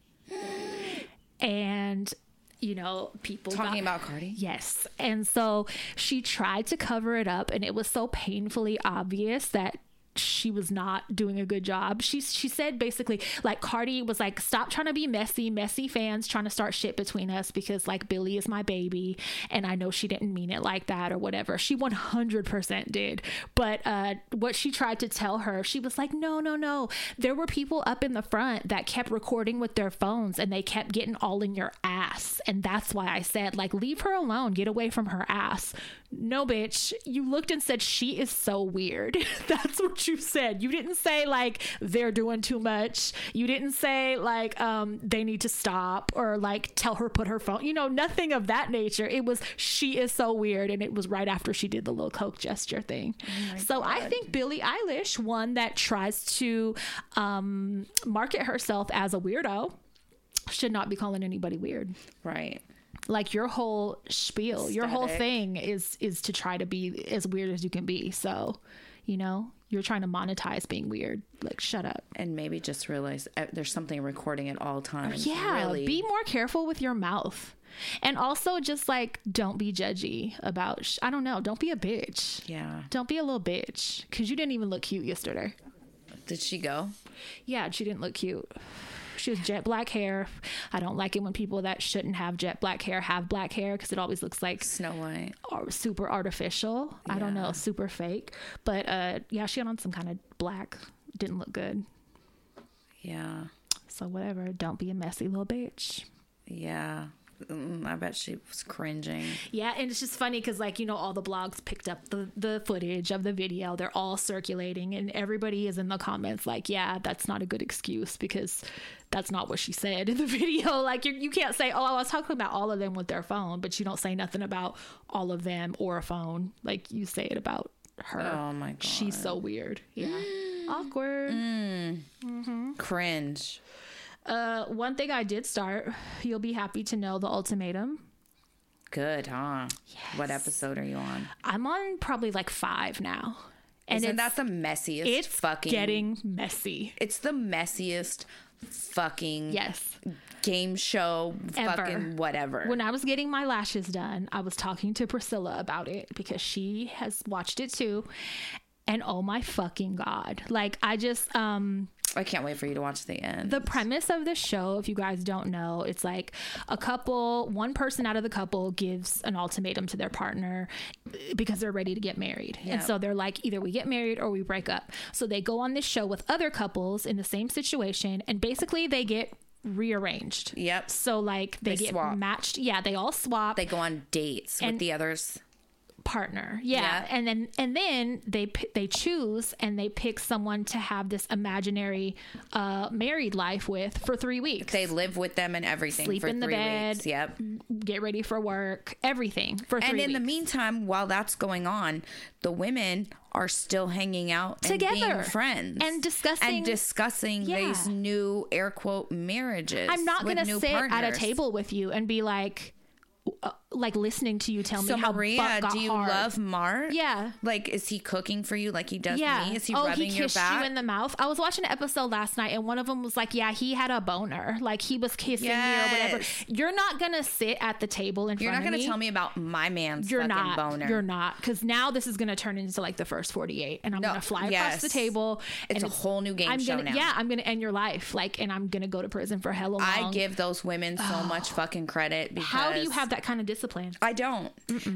and you know people Talking got- about Cardi. Yes. And so she tried to cover it up and it was so painfully obvious that she was not doing a good job. She she said basically like Cardi was like stop trying to be messy, messy fans trying to start shit between us because like Billie is my baby and I know she didn't mean it like that or whatever. She 100% did. But uh what she tried to tell her, she was like no, no, no. There were people up in the front that kept recording with their phones and they kept getting all in your ass. And that's why I said like leave her alone, get away from her ass. No bitch, you looked and said she is so weird. that's what you said. You didn't say like they're doing too much. You didn't say like um they need to stop or like tell her put her phone. You know, nothing of that nature. It was she is so weird and it was right after she did the little coke gesture thing. so I think Billie Eilish, one that tries to um market herself as a weirdo, should not be calling anybody weird Right. like your whole spiel your whole thing is is to try to be as weird as you can be so you know you're trying to monetize being weird like shut up And maybe just realize uh, there's something recording at all times. yeah Really. be more careful with your mouth and also just like don't be judgy about sh- i don't know don't be a bitch yeah. don't be a little bitch because you didn't even look cute yesterday Did she go? yeah she didn't look cute she has jet black hair i don't like it when people that shouldn't have jet black hair have black hair because it always looks like Snow White. ar- super artificial. I don't know, super fake. But uh, yeah, she had on some kind of black. Didn't look good. Yeah. So whatever. Don't be a messy little bitch. Yeah. Mm, I bet she was cringing. Yeah, and it's just funny because like you know all the blogs picked up the the footage of the video. They're all circulating, and everybody is in the comments like, yeah, that's not a good excuse because that's not what she said in the video. Like you you can't say, oh, I was talking about all of them with their phone, but you don't say nothing about all of them or a phone. Like you say it about her. Oh my god. She's so weird. Yeah. Awkward. cringe. Uh, one thing I did start, you'll be happy to know the ultimatum. Good, huh? Yes. What episode are you on? I'm on probably like five now. And Isn't that the messiest it's fucking getting messy. It's the messiest fucking Yes. game show Ever. fucking whatever. When I was getting my lashes done, I was talking to Priscilla about it because she has watched it too. And oh my fucking God. Like, I just, um, I can't wait for you to watch the end. the premise of the show, if you guys don't know, it's like a couple, one person out of the couple gives an ultimatum to their partner because they're ready to get married. Yeah. And so they're like, either we get married or we break up. So they go on this show with other couples in the same situation and basically they get rearranged. Yep. So like they, They get swap. matched. Yeah, they all swap they go on dates with the others. Partner. Yeah. Yeah. And then and then they they choose and they pick someone to have this imaginary uh married life with for 3 weeks. They live with them and everything Sleep for in the three bed. weeks. Yep. get ready for work, everything for three And in weeks. the meantime, while that's going on, the women are still hanging out and being Together. friends And discussing- and discussing Yeah. these new air quote marriages. I'm not going to sit at a table with you and be like, like listening to you tell So me how Maria, do you hard. love Mart? Yeah. Like, is he cooking for you like he does Yeah. me? Is he oh, rubbing he your kissed back? you in the mouth. I was watching an episode last night, and one of them was like, "Yeah, he had a boner. Like he was kissing me or whatever." You're not gonna sit at the table in You're not front of going me. to tell me about my man's You're fucking not. boner. You're not. Because now this is going to turn into like the first 48, and I'm No, going to fly across the table. It's and a whole new game I'm show gonna, now. Yeah, I'm going to end your life. Like, and I'm going to go to prison for hella long. I give those women so much fucking credit because How do you have that kind of discipline? I don't.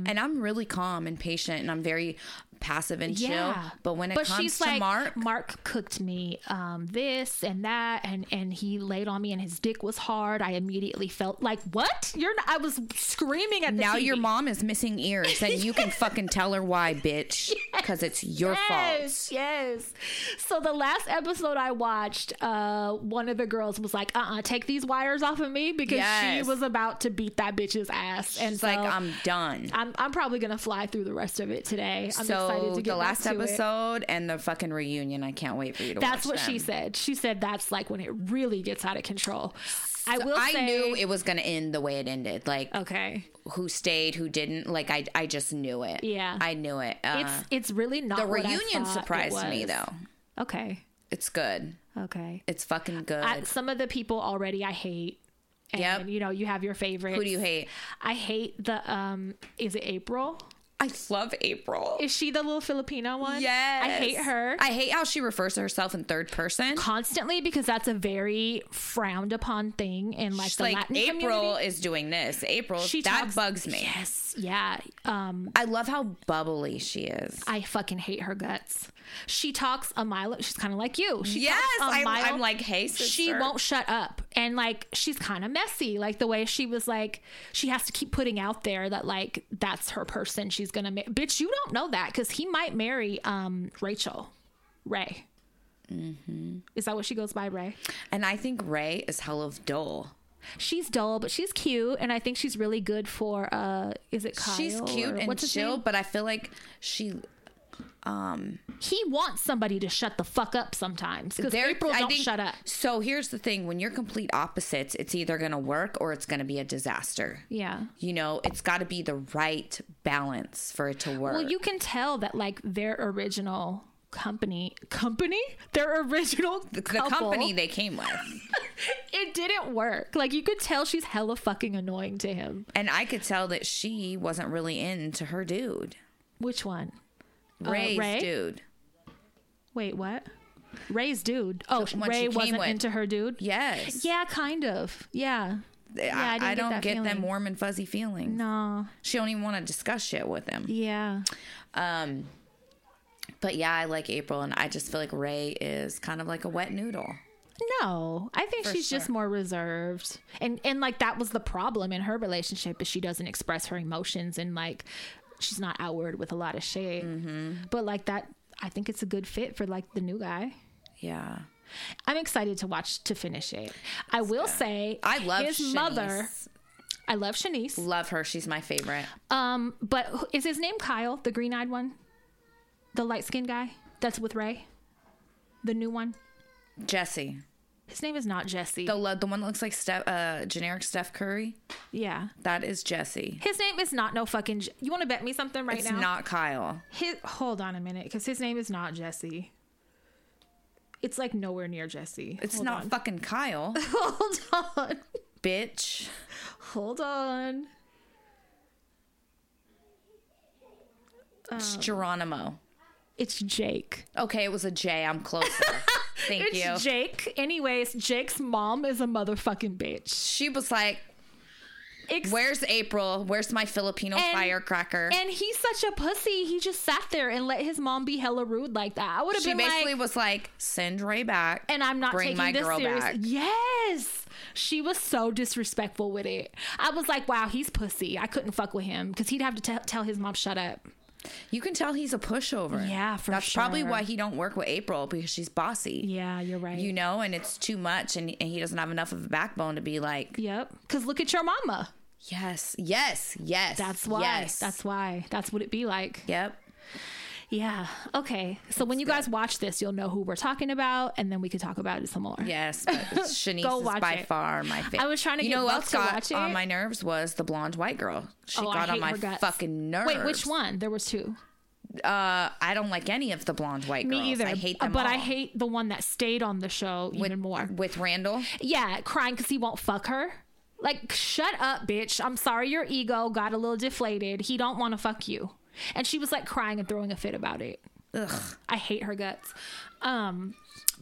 And I'm really calm and patient and I'm very passive and chill. Yeah. But when it but comes she's to like, Mark, Mark cooked me um, this and that, and and he laid on me, and his dick was hard. I immediately felt like, what? You're? Not, I was screaming at the now TV. your mom is missing ears, and you can fucking tell her why, bitch, because it's your Yes, fault. yes. Yes. So the last episode I watched, uh, one of the girls was like, "Uh, uh take these wires off of me," because Yes. she was about to beat that bitch's ass, and It's so like I'm done. I'm, I'm probably gonna fly through the rest of it today. I'm excited so to get the last to it. episode and the fucking reunion, I can't wait for you to That's what she said. She said that's like when it really gets out of control. I will I say, knew it was gonna end the way it ended. Like Okay, who stayed, who didn't. Like I, I just knew it. Yeah. I knew it. Uh, it's it's really not the reunion surprised me though. Okay, It's good. okay. It's fucking good. I, some of the people already I hate. And, Yep. You know, you have your favorite. who do you hate? I hate the um. Is it April? I love April. Is she the little Filipino one? Yes. I hate her. I hate how she refers to herself in third person. constantly because that's a very frowned upon thing in like She's the like Latin April community. is doing this. April, She that talks- bugs me. Yes, yeah. Um, I love how bubbly she is. I fucking hate her guts. She talks a mile. She's kind of like you. She yes, I'm, mile- I'm like, hey, sister. she won't shut up and like she's kind of messy like the way she was like she has to keep putting out there that like that's her person she's gonna ma- bitch you don't know that because he might marry um rachel ray Mm-hmm. is that what she goes by ray And I think Rae is hell of dull. she's dull but she's cute and i think she's really good for uh is it Kyle She's cute and chill, name? but I feel like she. Um, he wants somebody to shut the fuck up sometimes because april I don't think- shut up So here's the thing: when you're complete opposites, it's either gonna work or it's gonna be a disaster. yeah You know, it's got to be the right balance for it to work. Well, you can tell that like their original company company their original the couple, company they came with, it didn't work. Like you could tell she's hella fucking annoying to him. and I could tell that she wasn't really into her dude, Which one? Rae's Uh, Rae? dude. Wait, what? Rae's dude. Oh, one Rae wasn't with. into her dude. Yes. Yeah, kind of. Yeah. Yeah, I I, I get don't that get them warm and fuzzy feelings. No. She don't even want to discuss shit with him. Yeah. Um, but yeah, I like April, and I just feel like Rae is kind of like a wet noodle. No, I think For she's just more reserved, and and like that was the problem in her relationship is she doesn't express her emotions and like she's not outward with a lot of shade. Mm-hmm. But like that, I think it's a good fit for like the new guy. Yeah. I'm excited to watch to finish it. I will say I love his Shanice. mother. I love Shanice. Love her. She's my favorite. Um, but is his name Kyle, the green eyed one, the light skinned guy that's with Rae, the new one? Jesse. His name is not Jesse. The the one that looks like Steph, uh, generic Steph Curry. yeah, That is Jesse. his name is not no fucking. J- You want to bet me something right It's now? not Kyle. His, hold on a minute, because his name is not Jesse. It's like nowhere near Jesse. It's Hold not on. fucking Kyle, Hold on. bitch. Hold on. It's Geronimo. It's Jake. Okay, it was a J. I'm closer. Thank It's you. Jake. Anyways, Jake's mom is a motherfucking bitch. she was like, Ex- "Where's April? Where's my Filipino And- firecracker?" And he's such a pussy. He just sat there and let his mom be hella rude like that. I would have been. Like She basically like, was like, "Send Rae back, and I'm not bring taking my this girl serious. back." Yes, she was so disrespectful with it. I was like, wow, he's pussy. I couldn't fuck with him because he'd have to t- tell his mom shut up. You can tell he's a pushover. Yeah, for That's probably why he don't work with April because she's bossy. Yeah, you're right. You know, and it's too much, and, and he doesn't have enough of a backbone to be like, Yep. Because look at your mama. yes, yes, yes. That's why. Yes. That's why. That's what it be like. yep. Yeah. Okay. So when you guys watch this, you'll know who we're talking about, and then we could talk about it some more. Yes, but Shanice Go is by it. far my favorite. I was trying to you get know who else to got on my nerves was the blonde white girl. She Oh, I got on hate my her guts. fucking nerves. Wait, which one? There was two. Uh, I don't like any of the blonde white girls. Me either. I hate them but I all. hate the one that stayed on the show even more. with Randall. Yeah, crying because he won't fuck her. Like, shut up, bitch. I'm sorry your ego got a little deflated. He don't want to fuck you. And she was like crying and throwing a fit about it. Ugh. I hate her guts. Um,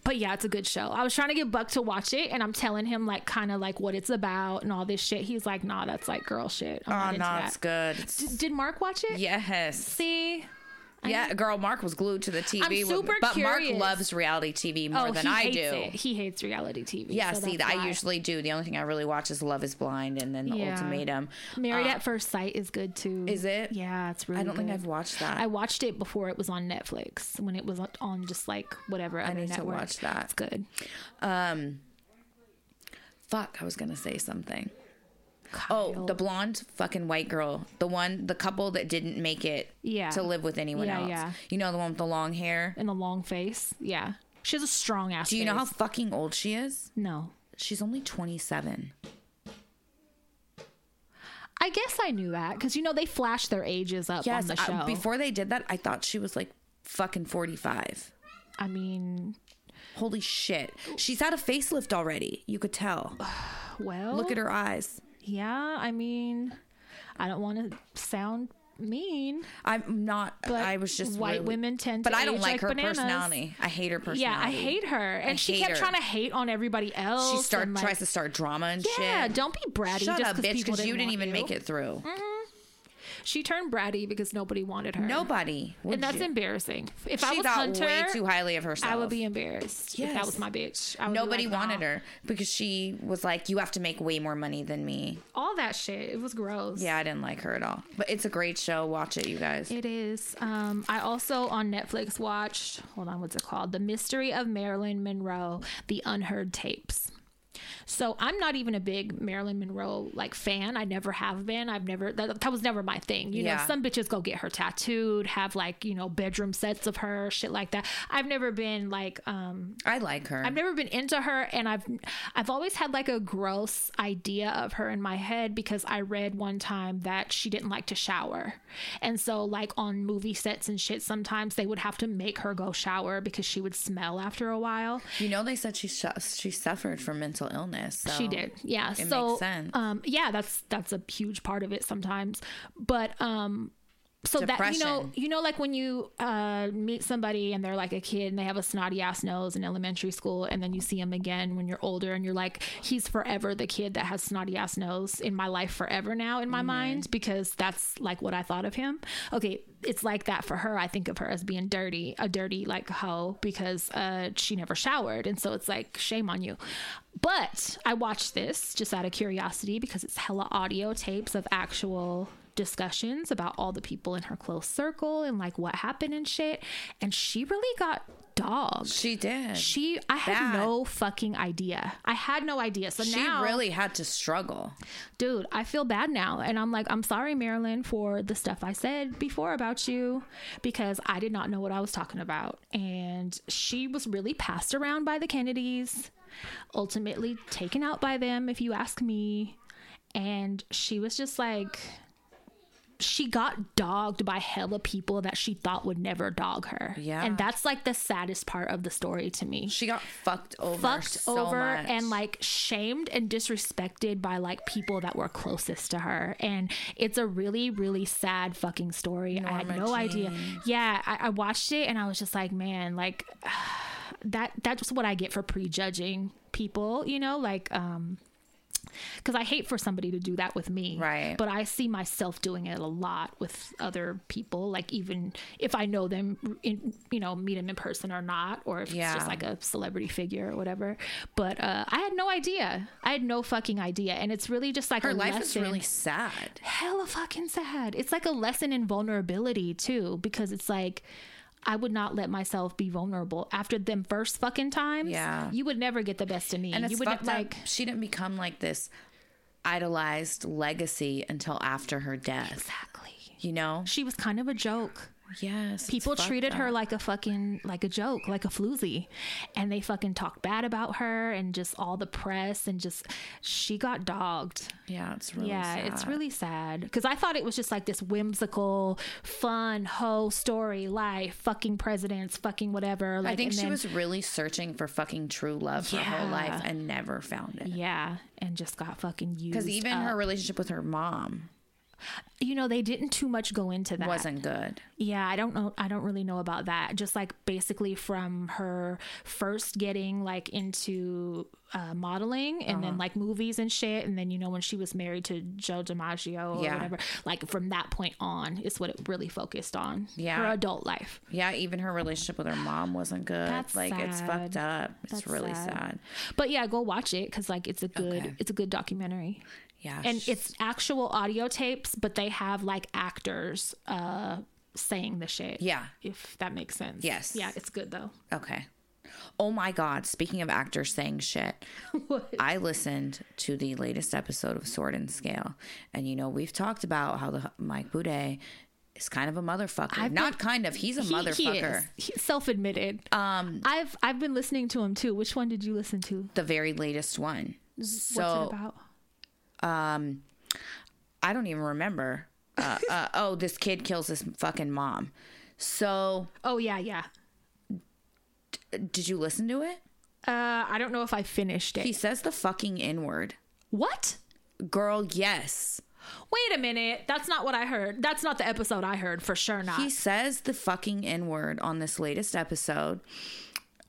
but yeah, it's a good show. I was trying to get Buck to watch it, and I'm telling him like kind of like what it's about and all this shit. He's like, "Nah, that's like girl shit." I'm Oh no, that. it's good. It's- Did Mark watch it? yes. See, Yeah, girl, Mark was glued to the TV. I'm super but curious. Mark loves reality TV more than I do. It. He hates reality TV. Yeah, so see, I usually do. The only thing I really watch is Love is Blind and then The Yeah. Ultimatum. Married Uh, at First Sight is good too. Is it? Yeah, it's really. I don't think. I've watched that. I watched it before it was on Netflix when it was on just like whatever other need to network. watch that. It's good. Um, fuck, I was gonna say something. Oh, the blonde fucking white girl, the one, the couple that didn't make it Yeah. to live with anyone Yeah, else. yeah. You know the one with the long hair. and the long face. Yeah, she has a strong ass. Do you know how fucking old she is? No, She's only twenty seven. I guess I knew that because you know they flash their ages up Yes, on the show. I- before they did that, I thought she was like fucking forty five. I mean, Holy shit, she's had a facelift already. You could tell. well, Look at her eyes. Yeah, I mean, I don't want to sound mean, I'm not. but I was just white really- women tend to. But I don't age like, her bananas. personality. I hate her personality. Yeah, I hate her, and I she kept her. trying to hate on everybody else. She start like, tries to start drama and Yeah, shit. Yeah, don't be bratty. Shut just up, bitch, because you didn't even you. make it through. Mm-hmm. She turned bratty because nobody wanted her. Nobody. would and that's you? embarrassing. If I She was thought Hunter, way too highly of herself. I would be embarrassed if that was my bitch. I would Nobody like, wanted her because she was like, "You have to make way more money than me." All that shit. It was gross. Yeah, I didn't like her at all. But it's a great show. Watch it, you guys. It is. Um, I also on Netflix watched. Hold on, what's it called? The Mystery of Marilyn Monroe: The Unheard Tapes. So I'm not even a big Marilyn Monroe like fan. I never have been. I've never that, that was never my thing. You know, some bitches go get her tattooed, have like you know bedroom sets of her, shit like that. I've never been like um I like her. I've never been into her and I've I've always had like a gross idea of her in my head because I read one time that she didn't like to shower. And so like on movie sets and shit sometimes they would have to make her go shower because she would smell after a while. you know, they said she she suffered from mental illness. So She did. Yeah. So um yeah, that's that's a huge part of it sometimes. But um so that you know you know like when you uh meet somebody and they're like a kid and they have a snotty ass nose in elementary school and then you see them again when you're older and you're like he's forever the kid that has snotty ass nose in my life forever now in my Mm-hmm. mind because that's like what I thought of him. Okay, it's like that for her. I think of her as being dirty, a dirty like hoe because uh she never showered and so it's like shame on you. But I watched this just out of curiosity because it's hella audio tapes of actual discussions about all the people in her close circle and like what happened and shit. And she really got dogged. She did. She, I had Bad. no fucking idea. I had no idea. So She now, really had to struggle. dude, I feel bad now. And I'm like, I'm sorry, Marilyn, for the stuff I said before about you because I did not know what I was talking about. And she was really passed around by the Kennedys, ultimately taken out by them, if you ask me. And she was just like, she got dogged by hella people that she thought would never dog her. Yeah. And that's like the saddest part of the story to me She got fucked over. fucked so over much. and like shamed and disrespected by like people that were closest to her and it's a really really sad fucking story i had Norma no idea yeah I, I watched it and i was just like man like that that's what i get for prejudging people you know like um because I hate for somebody to do that with me. Right. But I see myself doing it a lot with other people. Like even if I know them, in, you know, meet them in person or not, or if it's just like a celebrity figure or whatever. But uh, I had no idea. I had no fucking idea, and it's really just like her life is really sad. hella fucking sad. It's like a lesson in vulnerability too, because it's like. I would not let myself be vulnerable after them first fucking times. Yeah. you would never get the best of me. And it's you would fucked like up. She didn't become like this idolized legacy until after her death. exactly. You know? She was kind of a joke. Yes. People treated her like a fucking like a joke, like a floozy, and they fucking talked bad about her and just all the press and just she got dogged. Yeah, it's really yeah, it's sad. really sad because I thought it was just like this whimsical, fun hoe story, life, fucking presidents, fucking whatever. Like, I think she then- was really searching for fucking true love her whole life and never found it. yeah, and just got fucking used. Because even up. her relationship with her mom you know, they didn't too much go into that. wasn't good. Yeah, I don't know. I don't really know about that. Just like basically from her first getting like into uh, modeling and Uh-huh. then like movies and shit. And then, you know, when she was married to Joe DiMaggio or Yeah. whatever, like from that point on is what it really focused on. Yeah. Her adult life. Yeah, even her relationship with her mom wasn't good. That's like it's fucked up. It's That's really sad. sad. But yeah, go watch it because like it's a good, Okay. it's a good documentary. Yeah. and it's actual audio tapes, but they have like actors uh saying the shit. Yeah. If that makes sense. Yes. Yeah, it's good though. Okay. Oh my God. Speaking of actors saying shit, I listened to the latest episode of Sword and Scale. And, you know, we've talked about how the Mike Boudet is kind of a motherfucker. I've Not kind of, he's a motherfucker. He is. He- self-admitted. Um I've I've been listening to him too. Which one did you listen to? The very latest one. What's So, it about? Um, I don't even remember. Uh, uh, oh, this kid kills his fucking mom. So, Oh yeah, yeah. did you listen to it? Uh I don't know if I finished it. He says the fucking N word. what? Girl, yes. Wait a minute. That's not what I heard. That's not the episode I heard for sure not. He says the fucking N word on this latest episode.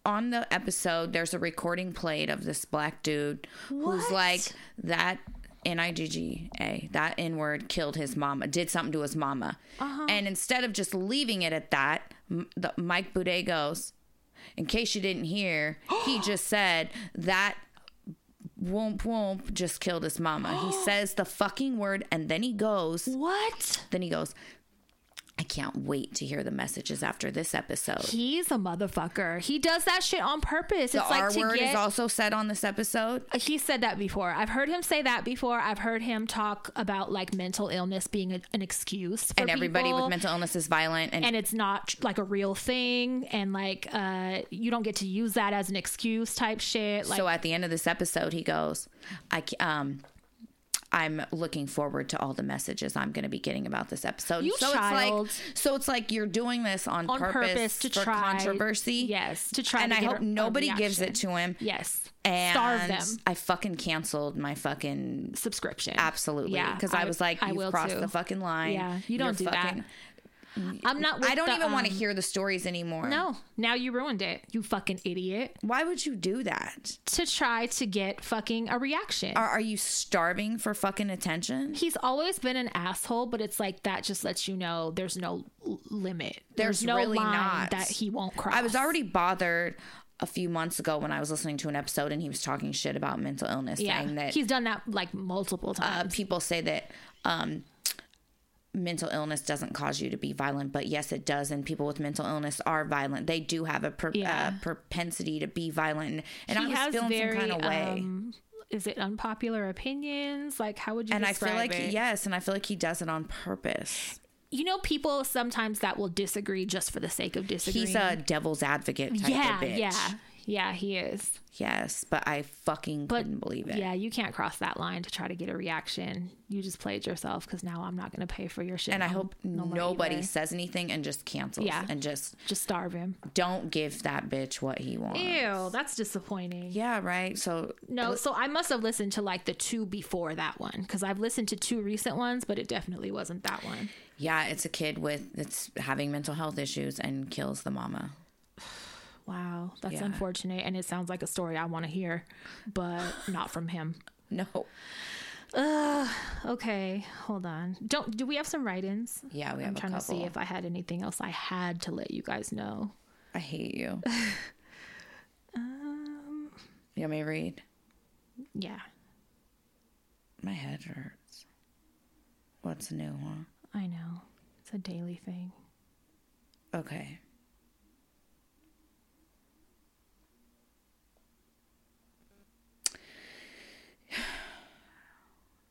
On the episode, there's a recording played of this black dude who's like, that N I G G A, that N word killed his mama, did something to his mama. Uh-huh. And instead of just leaving it at that, the, Mike Boudet goes, in case you didn't hear, he just said that whoomp whoomp just killed his mama. he says the fucking word and then he goes, what? then he goes, I can't wait to hear the messages after this episode. He's a motherfucker. He does that shit on purpose. The it's like R to word get is also said on this episode. he said that before. I've heard him say that before. I've heard him talk about like mental illness being a, an excuse for And everybody people, with mental illness is violent. And, and it's not like a real thing and like uh you don't get to use that as an excuse type shit like so at the end of this episode, he goes, I, um, I'm looking forward to all the messages I'm going to be getting about this episode. You so child. it's like, so it's like you're doing this on, on purpose, purpose, to for try controversy. yes to try and to I hope nobody gives it to him. yes And starve them I fucking canceled my fucking subscription absolutely yeah because I, was like, I you've will crossed too. the fucking line. yeah you don't You're do fucking- that i'm not with I don't the, even want to um, hear the stories anymore. no now you ruined it you fucking idiot Why would you do that? to try to get fucking a reaction Are, are you starving for fucking attention? he's always been an asshole, but it's like that just lets you know there's no limit. There's no really line not. that he won't cross. I was already bothered a few months ago when I was listening to an episode and he was talking shit about mental illness, yeah. saying that he's done that like multiple uh, times. people say that um, mental illness doesn't cause you to be violent, but yes, it does. And people with mental illness are violent. They do have a per- Yeah. uh, propensity to be violent. And I was feeling very some kind of way. um, is it unpopular opinions? Like how would you? and I feel like it? yes, and I feel like he does it on purpose. you know people sometimes that will disagree just for the sake of disagreeing. He's a devil's advocate type yeah, of bitch. yeah, yeah. He is. Yes, but I fucking But couldn't believe it. yeah, you can't cross that line to try to get a reaction. You just played yourself because now I'm not going to pay for your shit. And I hope no nobody says anything and just cancels. Yeah. And just just starve him. don't give that bitch what he wants. Ew, that's disappointing. Yeah, right. So No, so I must have listened to like the two before that one because I've listened to two recent ones, but it definitely wasn't that one. yeah, it's a kid with that's having mental health issues and kills the mama. Wow, that's Yeah. unfortunate, and it sounds like a story I want to hear, but not from him. No. Okay, hold on. Don't do we have some write-ins? Yeah, we have I'm trying to see if I had anything else I had to let you guys know. I hate you. Um, you want me to read? yeah, My head hurts. What's new, huh? I know it's a daily thing. Okay.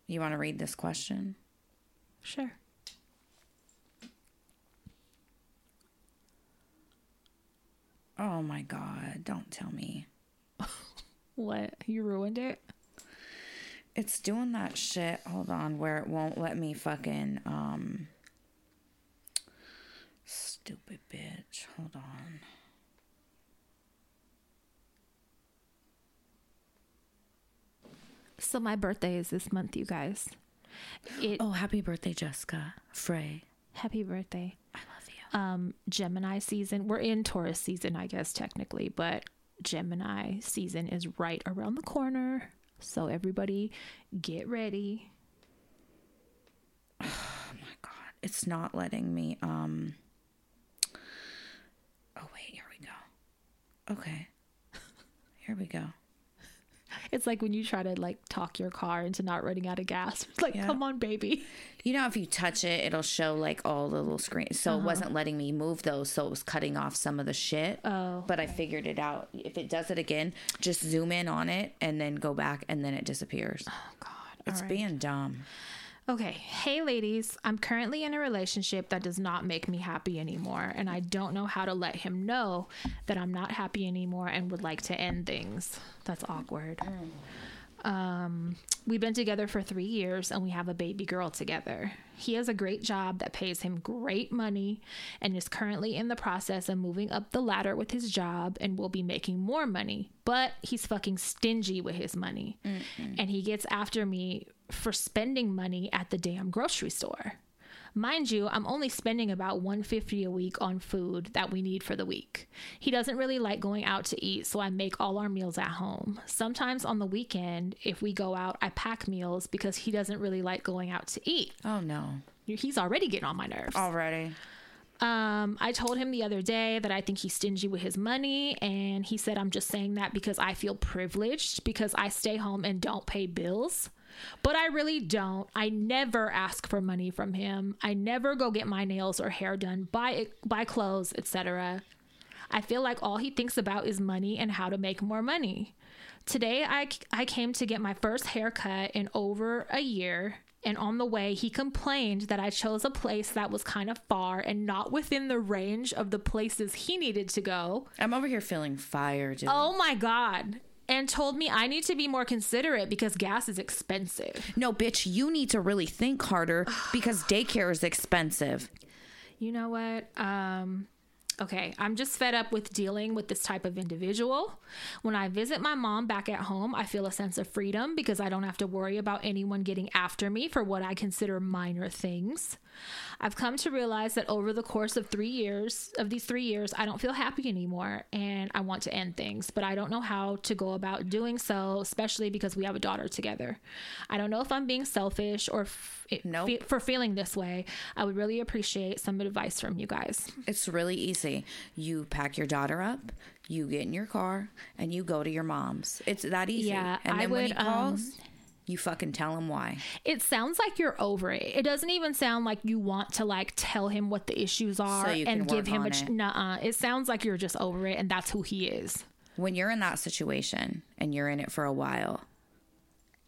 You want to read this question? Sure. Oh my god, don't tell me. What you ruined it? It's doing that shit. Hold on, where it won't let me fucking um stupid bitch. Hold on. So my birthday is this month, you guys. It Oh, happy birthday, Jessica. Frey. happy birthday. I love you. um Gemini season. We're in Taurus season, I guess technically, but Gemini season is right around the corner. So everybody get ready. Oh my god, it's not letting me um Oh wait, here we go. Okay. Here we go. It's like when you try to like talk your car into not running out of gas. It's like, Yeah. come on, baby. You know, if you touch it, it'll show like all the little screens. So Uh-huh. it wasn't letting me move those, so it was cutting off some of the shit. Oh, But I figured it out. If it does it again, just zoom in on it and then go back, and then it disappears. Oh God. It's right. being dumb. Okay. Hey, ladies. I'm currently in a relationship that does not make me happy anymore. And I don't know how to let him know that I'm not happy anymore and would like to end things. That's awkward. Um, we've been together for three years and we have a baby girl together. He has a great job that pays him great money and is currently in the process of moving up the ladder with his job and will be making more money. But he's fucking stingy with his money. And he gets after me for spending money at the damn grocery store. Mind you, I'm only spending about 150 a week on food that we need for the week. He doesn't really like going out to eat, so I make all our meals at home. Sometimes on the weekend, if we go out, I pack meals because he doesn't really like going out to eat. Oh no. He's already getting on my nerves. Already. Um, I told him the other day that I think he's stingy with his money, and he said I'm just saying that because I feel privileged because I stay home and don't pay bills. But I really don't. I never ask for money from him. I never go get my nails or hair done, buy buy clothes, etc. I feel like all he thinks about is money and how to make more money. Today, I, I came to get my first haircut in over a year, and on the way, he complained that I chose a place that was kind of far and not within the range of the places he needed to go. I'm over here feeling fire, dude. Oh my God. And told me I need to be more considerate because gas is expensive. No, bitch, you need to really think harder because daycare is expensive. You know what? Um, okay, I'm just fed up with dealing with this type of individual. When I visit my mom back at home, I feel a sense of freedom because I don't have to worry about anyone getting after me for what I consider minor things. I've come to realize that over the course of three years, of these three years, I don't feel happy anymore and I want to end things, but I don't know how to go about doing so, especially because we have a daughter together. I don't know if I'm being selfish or f- Nope. fe- for feeling this way. I would really appreciate some advice from you guys. It's really easy. You pack your daughter up, you get in your car, and you go to your mom's. It's that easy. Yeah, and I then when he would, um, calls, you fucking tell him why. It sounds like you're over it. It doesn't even sound like you want to like tell him what the issues are you and give him a ch- it. nuh-uh. It sounds like you're just over it and that's who he is. When you're in that situation and you're in it for a while,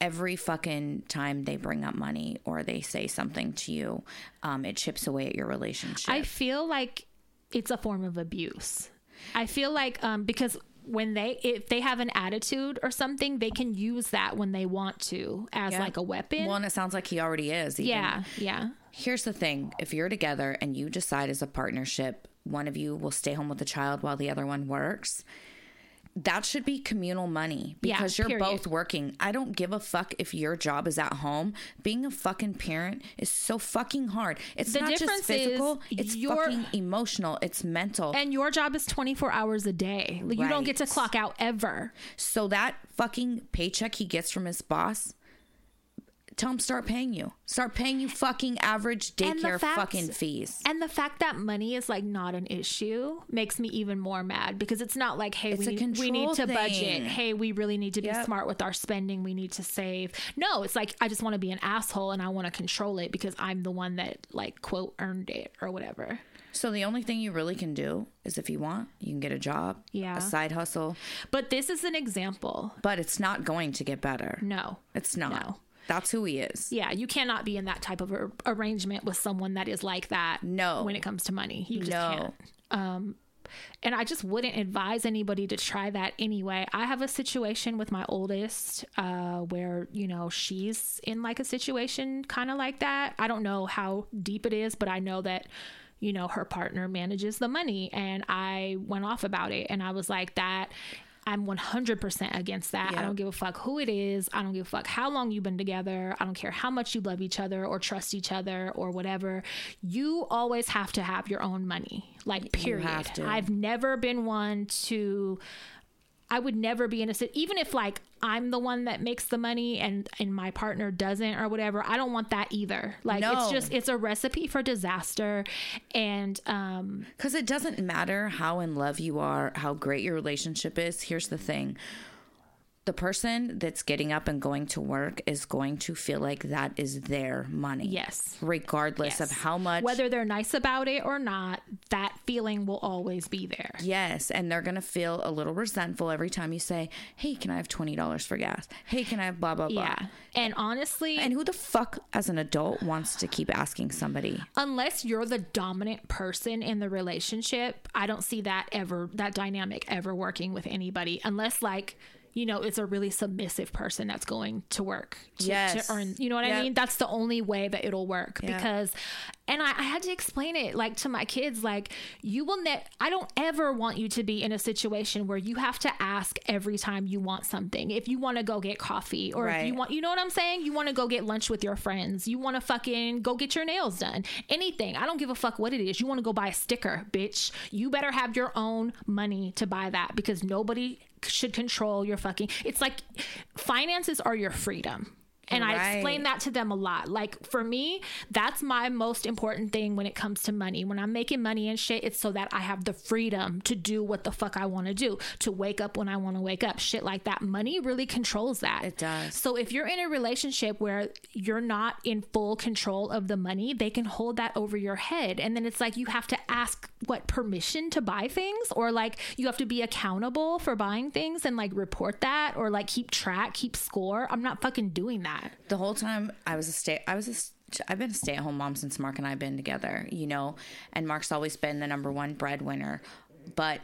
every fucking time they bring up money or they say something to you, um, it chips away at your relationship. I feel like it's a form of abuse. I feel like um because when they if they have an attitude or something, they can use that when they want to as Yeah. like a weapon. well, and it sounds like he already is. even. yeah, yeah. Here's the thing if you're together and you decide as a partnership, one of you will stay home with the child while the other one works. That should be communal money Yeah, because you're period. both working. I don't give a fuck if your job is at home. Being a fucking parent is so fucking hard. It's The not just physical, it's you're- fucking emotional, it's mental. And your job is 24 hours a day. Like, You don't get to clock out ever. so that fucking paycheck he gets from his boss, tell them start paying you. Start paying you fucking average daycare fact- fucking fees. And the fact that money is like not an issue makes me even more mad because it's not like, hey, we need, we need to control budget. Hey, we really need to be Yep. smart with our spending. We need to save. No, it's like I just want to be an asshole and I want to control it because I'm the one that like quote earned it or whatever. So the only thing you really can do is if you want, you can get a job, Yeah. a side hustle, But this is an example. but it's not going to get better. No. It's not. No. That's who he is. Yeah, you cannot be in that type of arrangement with someone that is like that. No. when it comes to money, you just No. can't. Um, and I just wouldn't advise anybody to try that anyway. I have a situation with my oldest uh, where you know she's in like a situation kind of like that. I don't know how deep it is, but I know that you know her partner manages the money, and I went off about it, and I was like that. I'm 100% against that. I don't give a fuck who it is. I don't give a fuck how long you've been together. I don't care how much you love each other or trust each other or whatever. You always have to have your own money. Like period. have to. I've never been one to I would never be in a even if like I'm the one that makes the money and and my partner doesn't or whatever. I don't want that either. Like No. it's just it's a recipe for disaster and um Because it doesn't matter how in love you are, how great your relationship is. Here's the thing the person that's getting up and going to work is going to feel like that is their money. yes. Regardless of how much. whether they're nice about it or not, that feeling will always be there. Yes, and they're gonna feel a little resentful every time you say, "Hey, can I have twenty dollars for gas? Hey, can I have blah blah blah?" Yeah. And honestly, And who the fuck, as an adult, wants to keep asking somebody? unless you're the dominant person in the relationship, I don't see that ever that dynamic ever working with anybody unless like you know, it's a really submissive person that's going to work to, Yes. to earn. You know what I mean? That's the only way that it'll work Yeah. because, and I, I had to explain it like to my kids, like you will ne- I don't ever want you to be in a situation where you have to ask every time you want something. If you want to go get coffee or if you want, you know what I'm saying? You want to go get lunch with your friends. You want to fucking go get your nails done. Anything. I don't give a fuck what it is. You want to go buy a sticker, bitch. You better have your own money to buy that because nobody should control your fucking. It's like finances are your freedom. And I explain that to them a lot. Like for me, that's my most important thing when it comes to money. When I'm making money and shit, it's so that I have the freedom to do what the fuck I want to do, to wake up when I want to wake up, shit like that. Money really controls that. It does. So if you're in a relationship where you're not in full control of the money, they can hold that over your head. And then it's like you have to ask what permission to buy things or like you have to be accountable for buying things and like report that or like keep track, keep score. I'm not fucking doing that. The whole time I was a stay I was a I've been a stay-at-home mom since Mark and I've been together, you know, and Mark's always been the number one breadwinner, but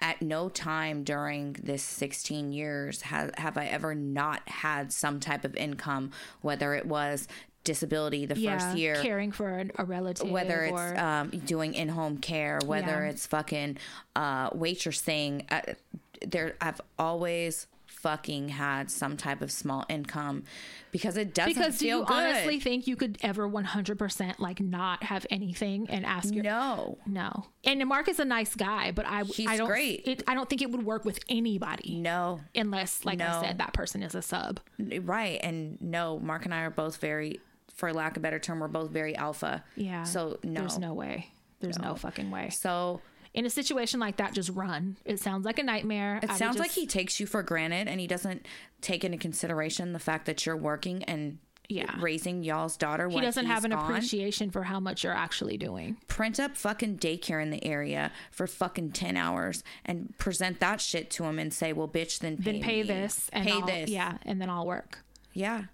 at no time during this 16 years have, have I ever not had some type of income, whether it was disability the first year, caring for a, a relative whether it's or um, doing in-home care, whether Yeah. it's fucking uh, waitressing. Uh, there, I've always fucking had some type of small income because it doesn't because do you good. honestly think you could ever 100% like not have anything and ask your no, no and mark is a nice guy but i He's i don't great. it, i don't think it would work with anybody no, unless like i said that person is a sub right, and no. Mark and I are both very, for lack of a better term, we're both very alpha. yeah So no. there's no way there's no, fucking way So in a situation like that just run it sounds like a nightmare it sounds like he takes you for granted, and he doesn't take into consideration the fact that you're working and. Yeah. raising y'all's daughter. he doesn't have an appreciation for how much you're actually doing print up fucking daycare in the area for fucking 10 hours and present that shit to him and say, well, bitch, then pay, then pay me. this and pay I'll, this. yeah and then i'll work Yeah.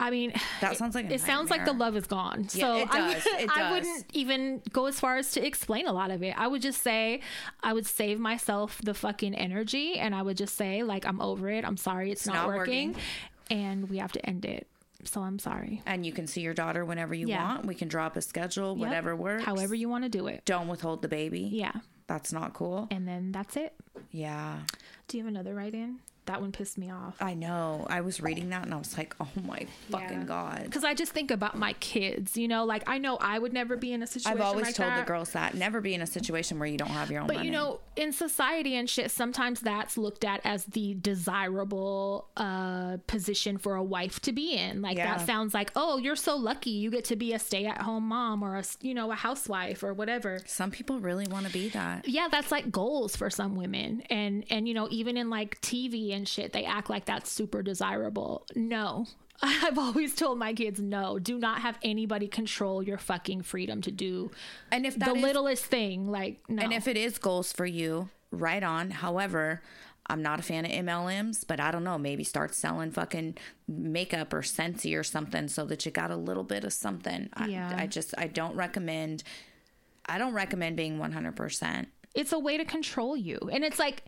I mean, That sounds like it sounds like the love is gone. So it I, does. would- It I does. wouldn't even go as far as to explain a lot of it. I would just say I would save myself the fucking energy, and I would just say like I'm over it. I'm sorry, it's, not, not working, working. and we have to end it. So I'm sorry. And you can see your daughter whenever you Yeah. want. We can drop a schedule, Yep. whatever works. However you want to do it. Don't withhold the baby. Yeah, That's not cool. and then that's it. Yeah. Do you have another write in? That one pissed me off. I know. I was reading that and I was like, oh my fucking Yeah. God. Because I just think about my kids, you know, like I know I would never be in a situation I've always like told that. the girls that never be in a situation where you don't have your own But money. you know, in society and shit, sometimes that's looked at as the desirable uh, position for a wife to be in. Like Yeah. that sounds like, oh, you're so lucky, you get to be a stay-at-home mom or a you know a housewife or whatever. some people really want to be that. Yeah, that's like goals for some women, and and you know even in like TV and shit, they act like that's super desirable. No. I've always told my kids no, do not have anybody control your fucking freedom to do And if the is littlest thing. Like, no. And if it is goals for you, right on. However, I'm not a fan of MLMs, but I don't know. Maybe start selling fucking makeup or Scentsy or something so that you got a little bit of something. Yeah. I, I just, I don't recommend, I don't recommend being 100%. it's a way to control you. And it's like,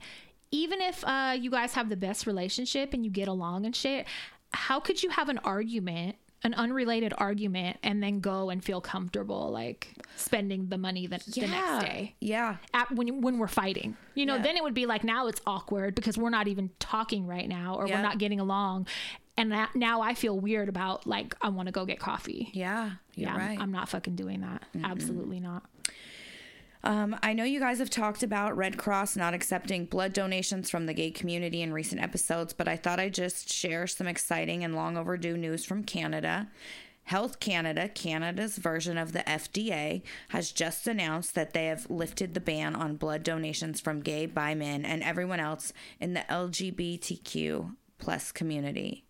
even if uh, you guys have the best relationship and you get along and shit, how could you have an argument, an unrelated argument, and then go and feel comfortable like spending the money the, the next day? Yeah. At, when when we're fighting, you know, Yeah. then it would be like now it's awkward because we're not even talking right now or Yeah. we're not getting along, and that, now I feel weird about like I want to go get coffee. Yeah. You're yeah, I'm- I'm, not fucking doing that. Absolutely not. Um, I know you guys have talked about Red Cross not accepting blood donations from the gay community in recent episodes, but I thought I'd just share some exciting and long overdue news from Canada. Health Canada, Canada's version of the FDA, has just announced that they have lifted the ban on blood donations from gay, bi men, and everyone else in the LGBTQ plus community.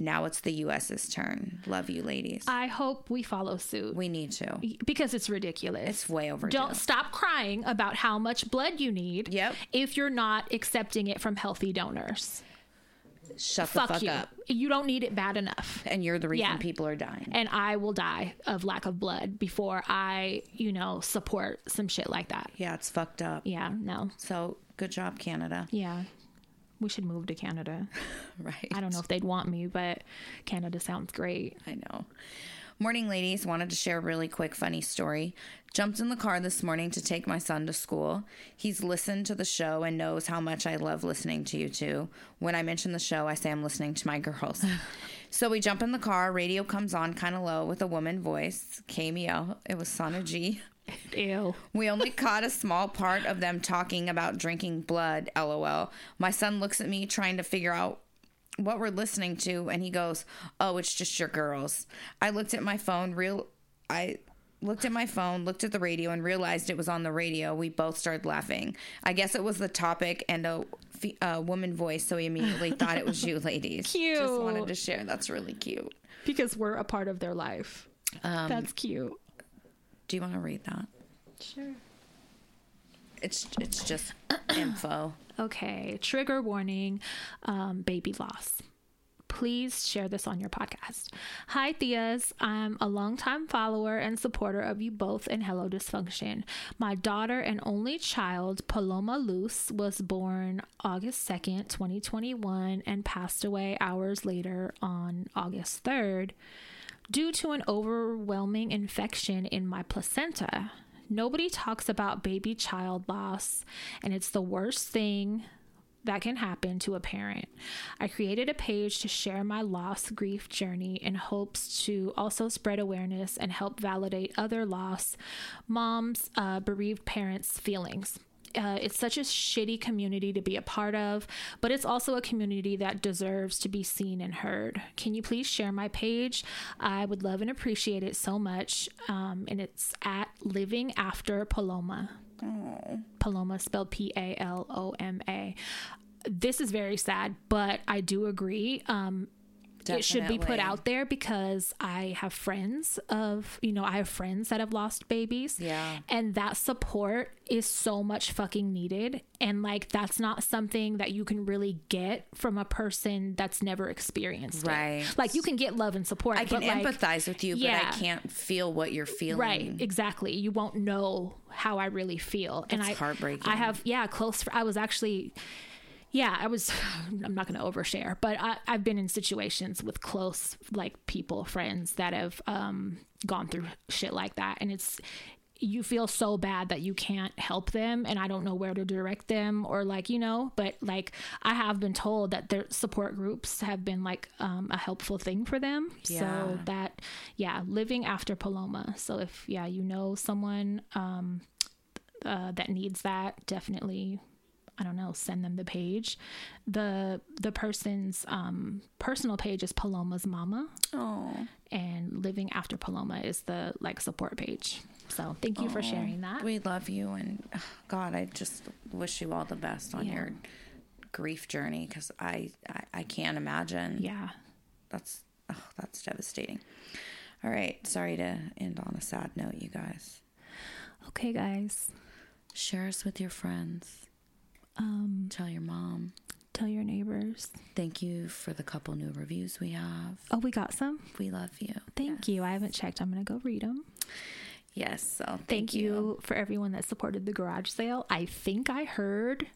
Now it's the US's turn. Love you, ladies. I hope we follow suit we need to. because it's ridiculous. It's way overdue. Don't stop crying about how much blood you need. Yep. If you're not accepting it from healthy donors, Shut the fuck, fuck you. up. You don't need it bad enough. And you're the reason Yeah. people are dying. And I will die of lack of blood before I, you know, support some shit like that. Yeah, it's fucked up. Yeah, no. So good job, Canada. Yeah. We should move to Canada. Right. I don't know if they'd want me, but Canada sounds great. I know. Morning, ladies. Wanted to share a really quick, funny story. Jumped in the car this morning to take my son to school. He's listened to the show and knows how much I love listening to you two. When I mention the show, I say I'm listening to my girls. so we jump in the car. Radio comes on kind of low with a woman voice. KMEL. It was Sana G. Ew. We only caught a small part of them talking about drinking blood, lol. My son looks at me trying to figure out what we're listening to and he goes, "Oh, it's just your girls." I looked at my phone, real I looked at my phone, looked at the radio and realized it was on the radio. We both started laughing. I guess it was the topic and a, woman voice, so we immediately thought it was you ladies. Cute. Just wanted to share. That's really cute. Because we're a part of their life. Um, That's cute. Do you want to read that? Sure. It's it's just info. Okay, trigger warning um, baby loss. Please share this on your podcast. Hi, Theas. I'm a longtime follower and supporter of you both in Hello Dysfunction. My daughter and only child, Paloma Luce, was born August 2nd, 2021, and passed away hours later on August 3rd due to an overwhelming infection in my placenta. Nobody talks about baby child loss, and it's the worst thing that can happen to a parent. I created a page to share my loss grief journey in hopes to also spread awareness and help validate other loss moms, uh, bereaved parents' feelings. Uh, it's such a shitty community to be a part of, but it's also a community that deserves to be seen and heard. Can you please share my page? I would love and appreciate it so much. Um, and it's at Living After Paloma. Paloma spelled P A L O M A. This is very sad, but I do agree. Um, it should be put out there because I have friends of, you know, I have friends that have lost babies. Yeah. And that support is so much fucking needed. And like, that's not something that you can really get from a person that's never experienced it. Right. Like, you can get love and support. I can but like, empathize with you, but yeah. I can't feel what you're feeling. Right, exactly. You won't know how I really feel, and That's I heartbreaking. I have yeah, close. fr- I was actually. Yeah, I was. I'm not going to overshare, but I, I've been in situations with close, like people, friends that have um, gone through shit like that, and it's you feel so bad that you can't help them, and I don't know where to direct them, or like you know. But like I have been told that their support groups have been like um, a helpful thing for them. Yeah. So that yeah, living after Paloma. So if yeah, you know someone um, uh, that needs that, definitely I don't know, send them the page. The the person's um, personal page is Paloma's Mama, Oh, and Living After Paloma is the like support page. So thank you for sharing that. we love you, and God, I just wish you all the best on Yeah. your grief journey because I, I I can't imagine. yeah, that's oh, that's devastating. All right, sorry to end on a sad note, you guys. okay, guys. Share us with your friends. Um, Tell your mom. tell your neighbors. Thank you for the couple new reviews we have. Oh, we got some. We love you. Thank you. I haven't checked. I'm gonna go read them. Yes. So thank, Thank you for everyone that supported the garage sale. I think I heard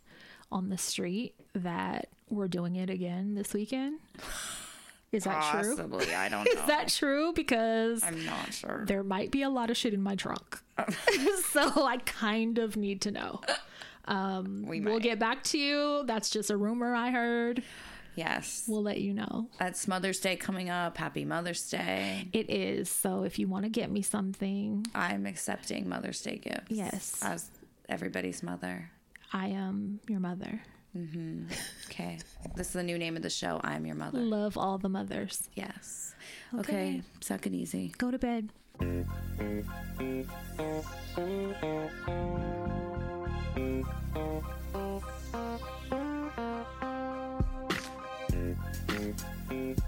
on the street that we're doing it again this weekend. Is that true? Possibly. I don't know. Is that true? Because I'm not sure. there might be a lot of shit in my trunk. so I kind of need to know. Um, We we'll get back to you. That's just a rumor I heard. Yes. we'll let you know. That's Mother's Day coming up. Happy Mother's Day. It is. So if you want to get me something, I'm accepting Mother's Day gifts. Yes. As everybody's mother. I am your mother. Mhm. Okay. This is the new name of the show. I'm your mother. Love all the mothers. Yes. Okay. okay. Suck it easy. Go to bed. Thank you.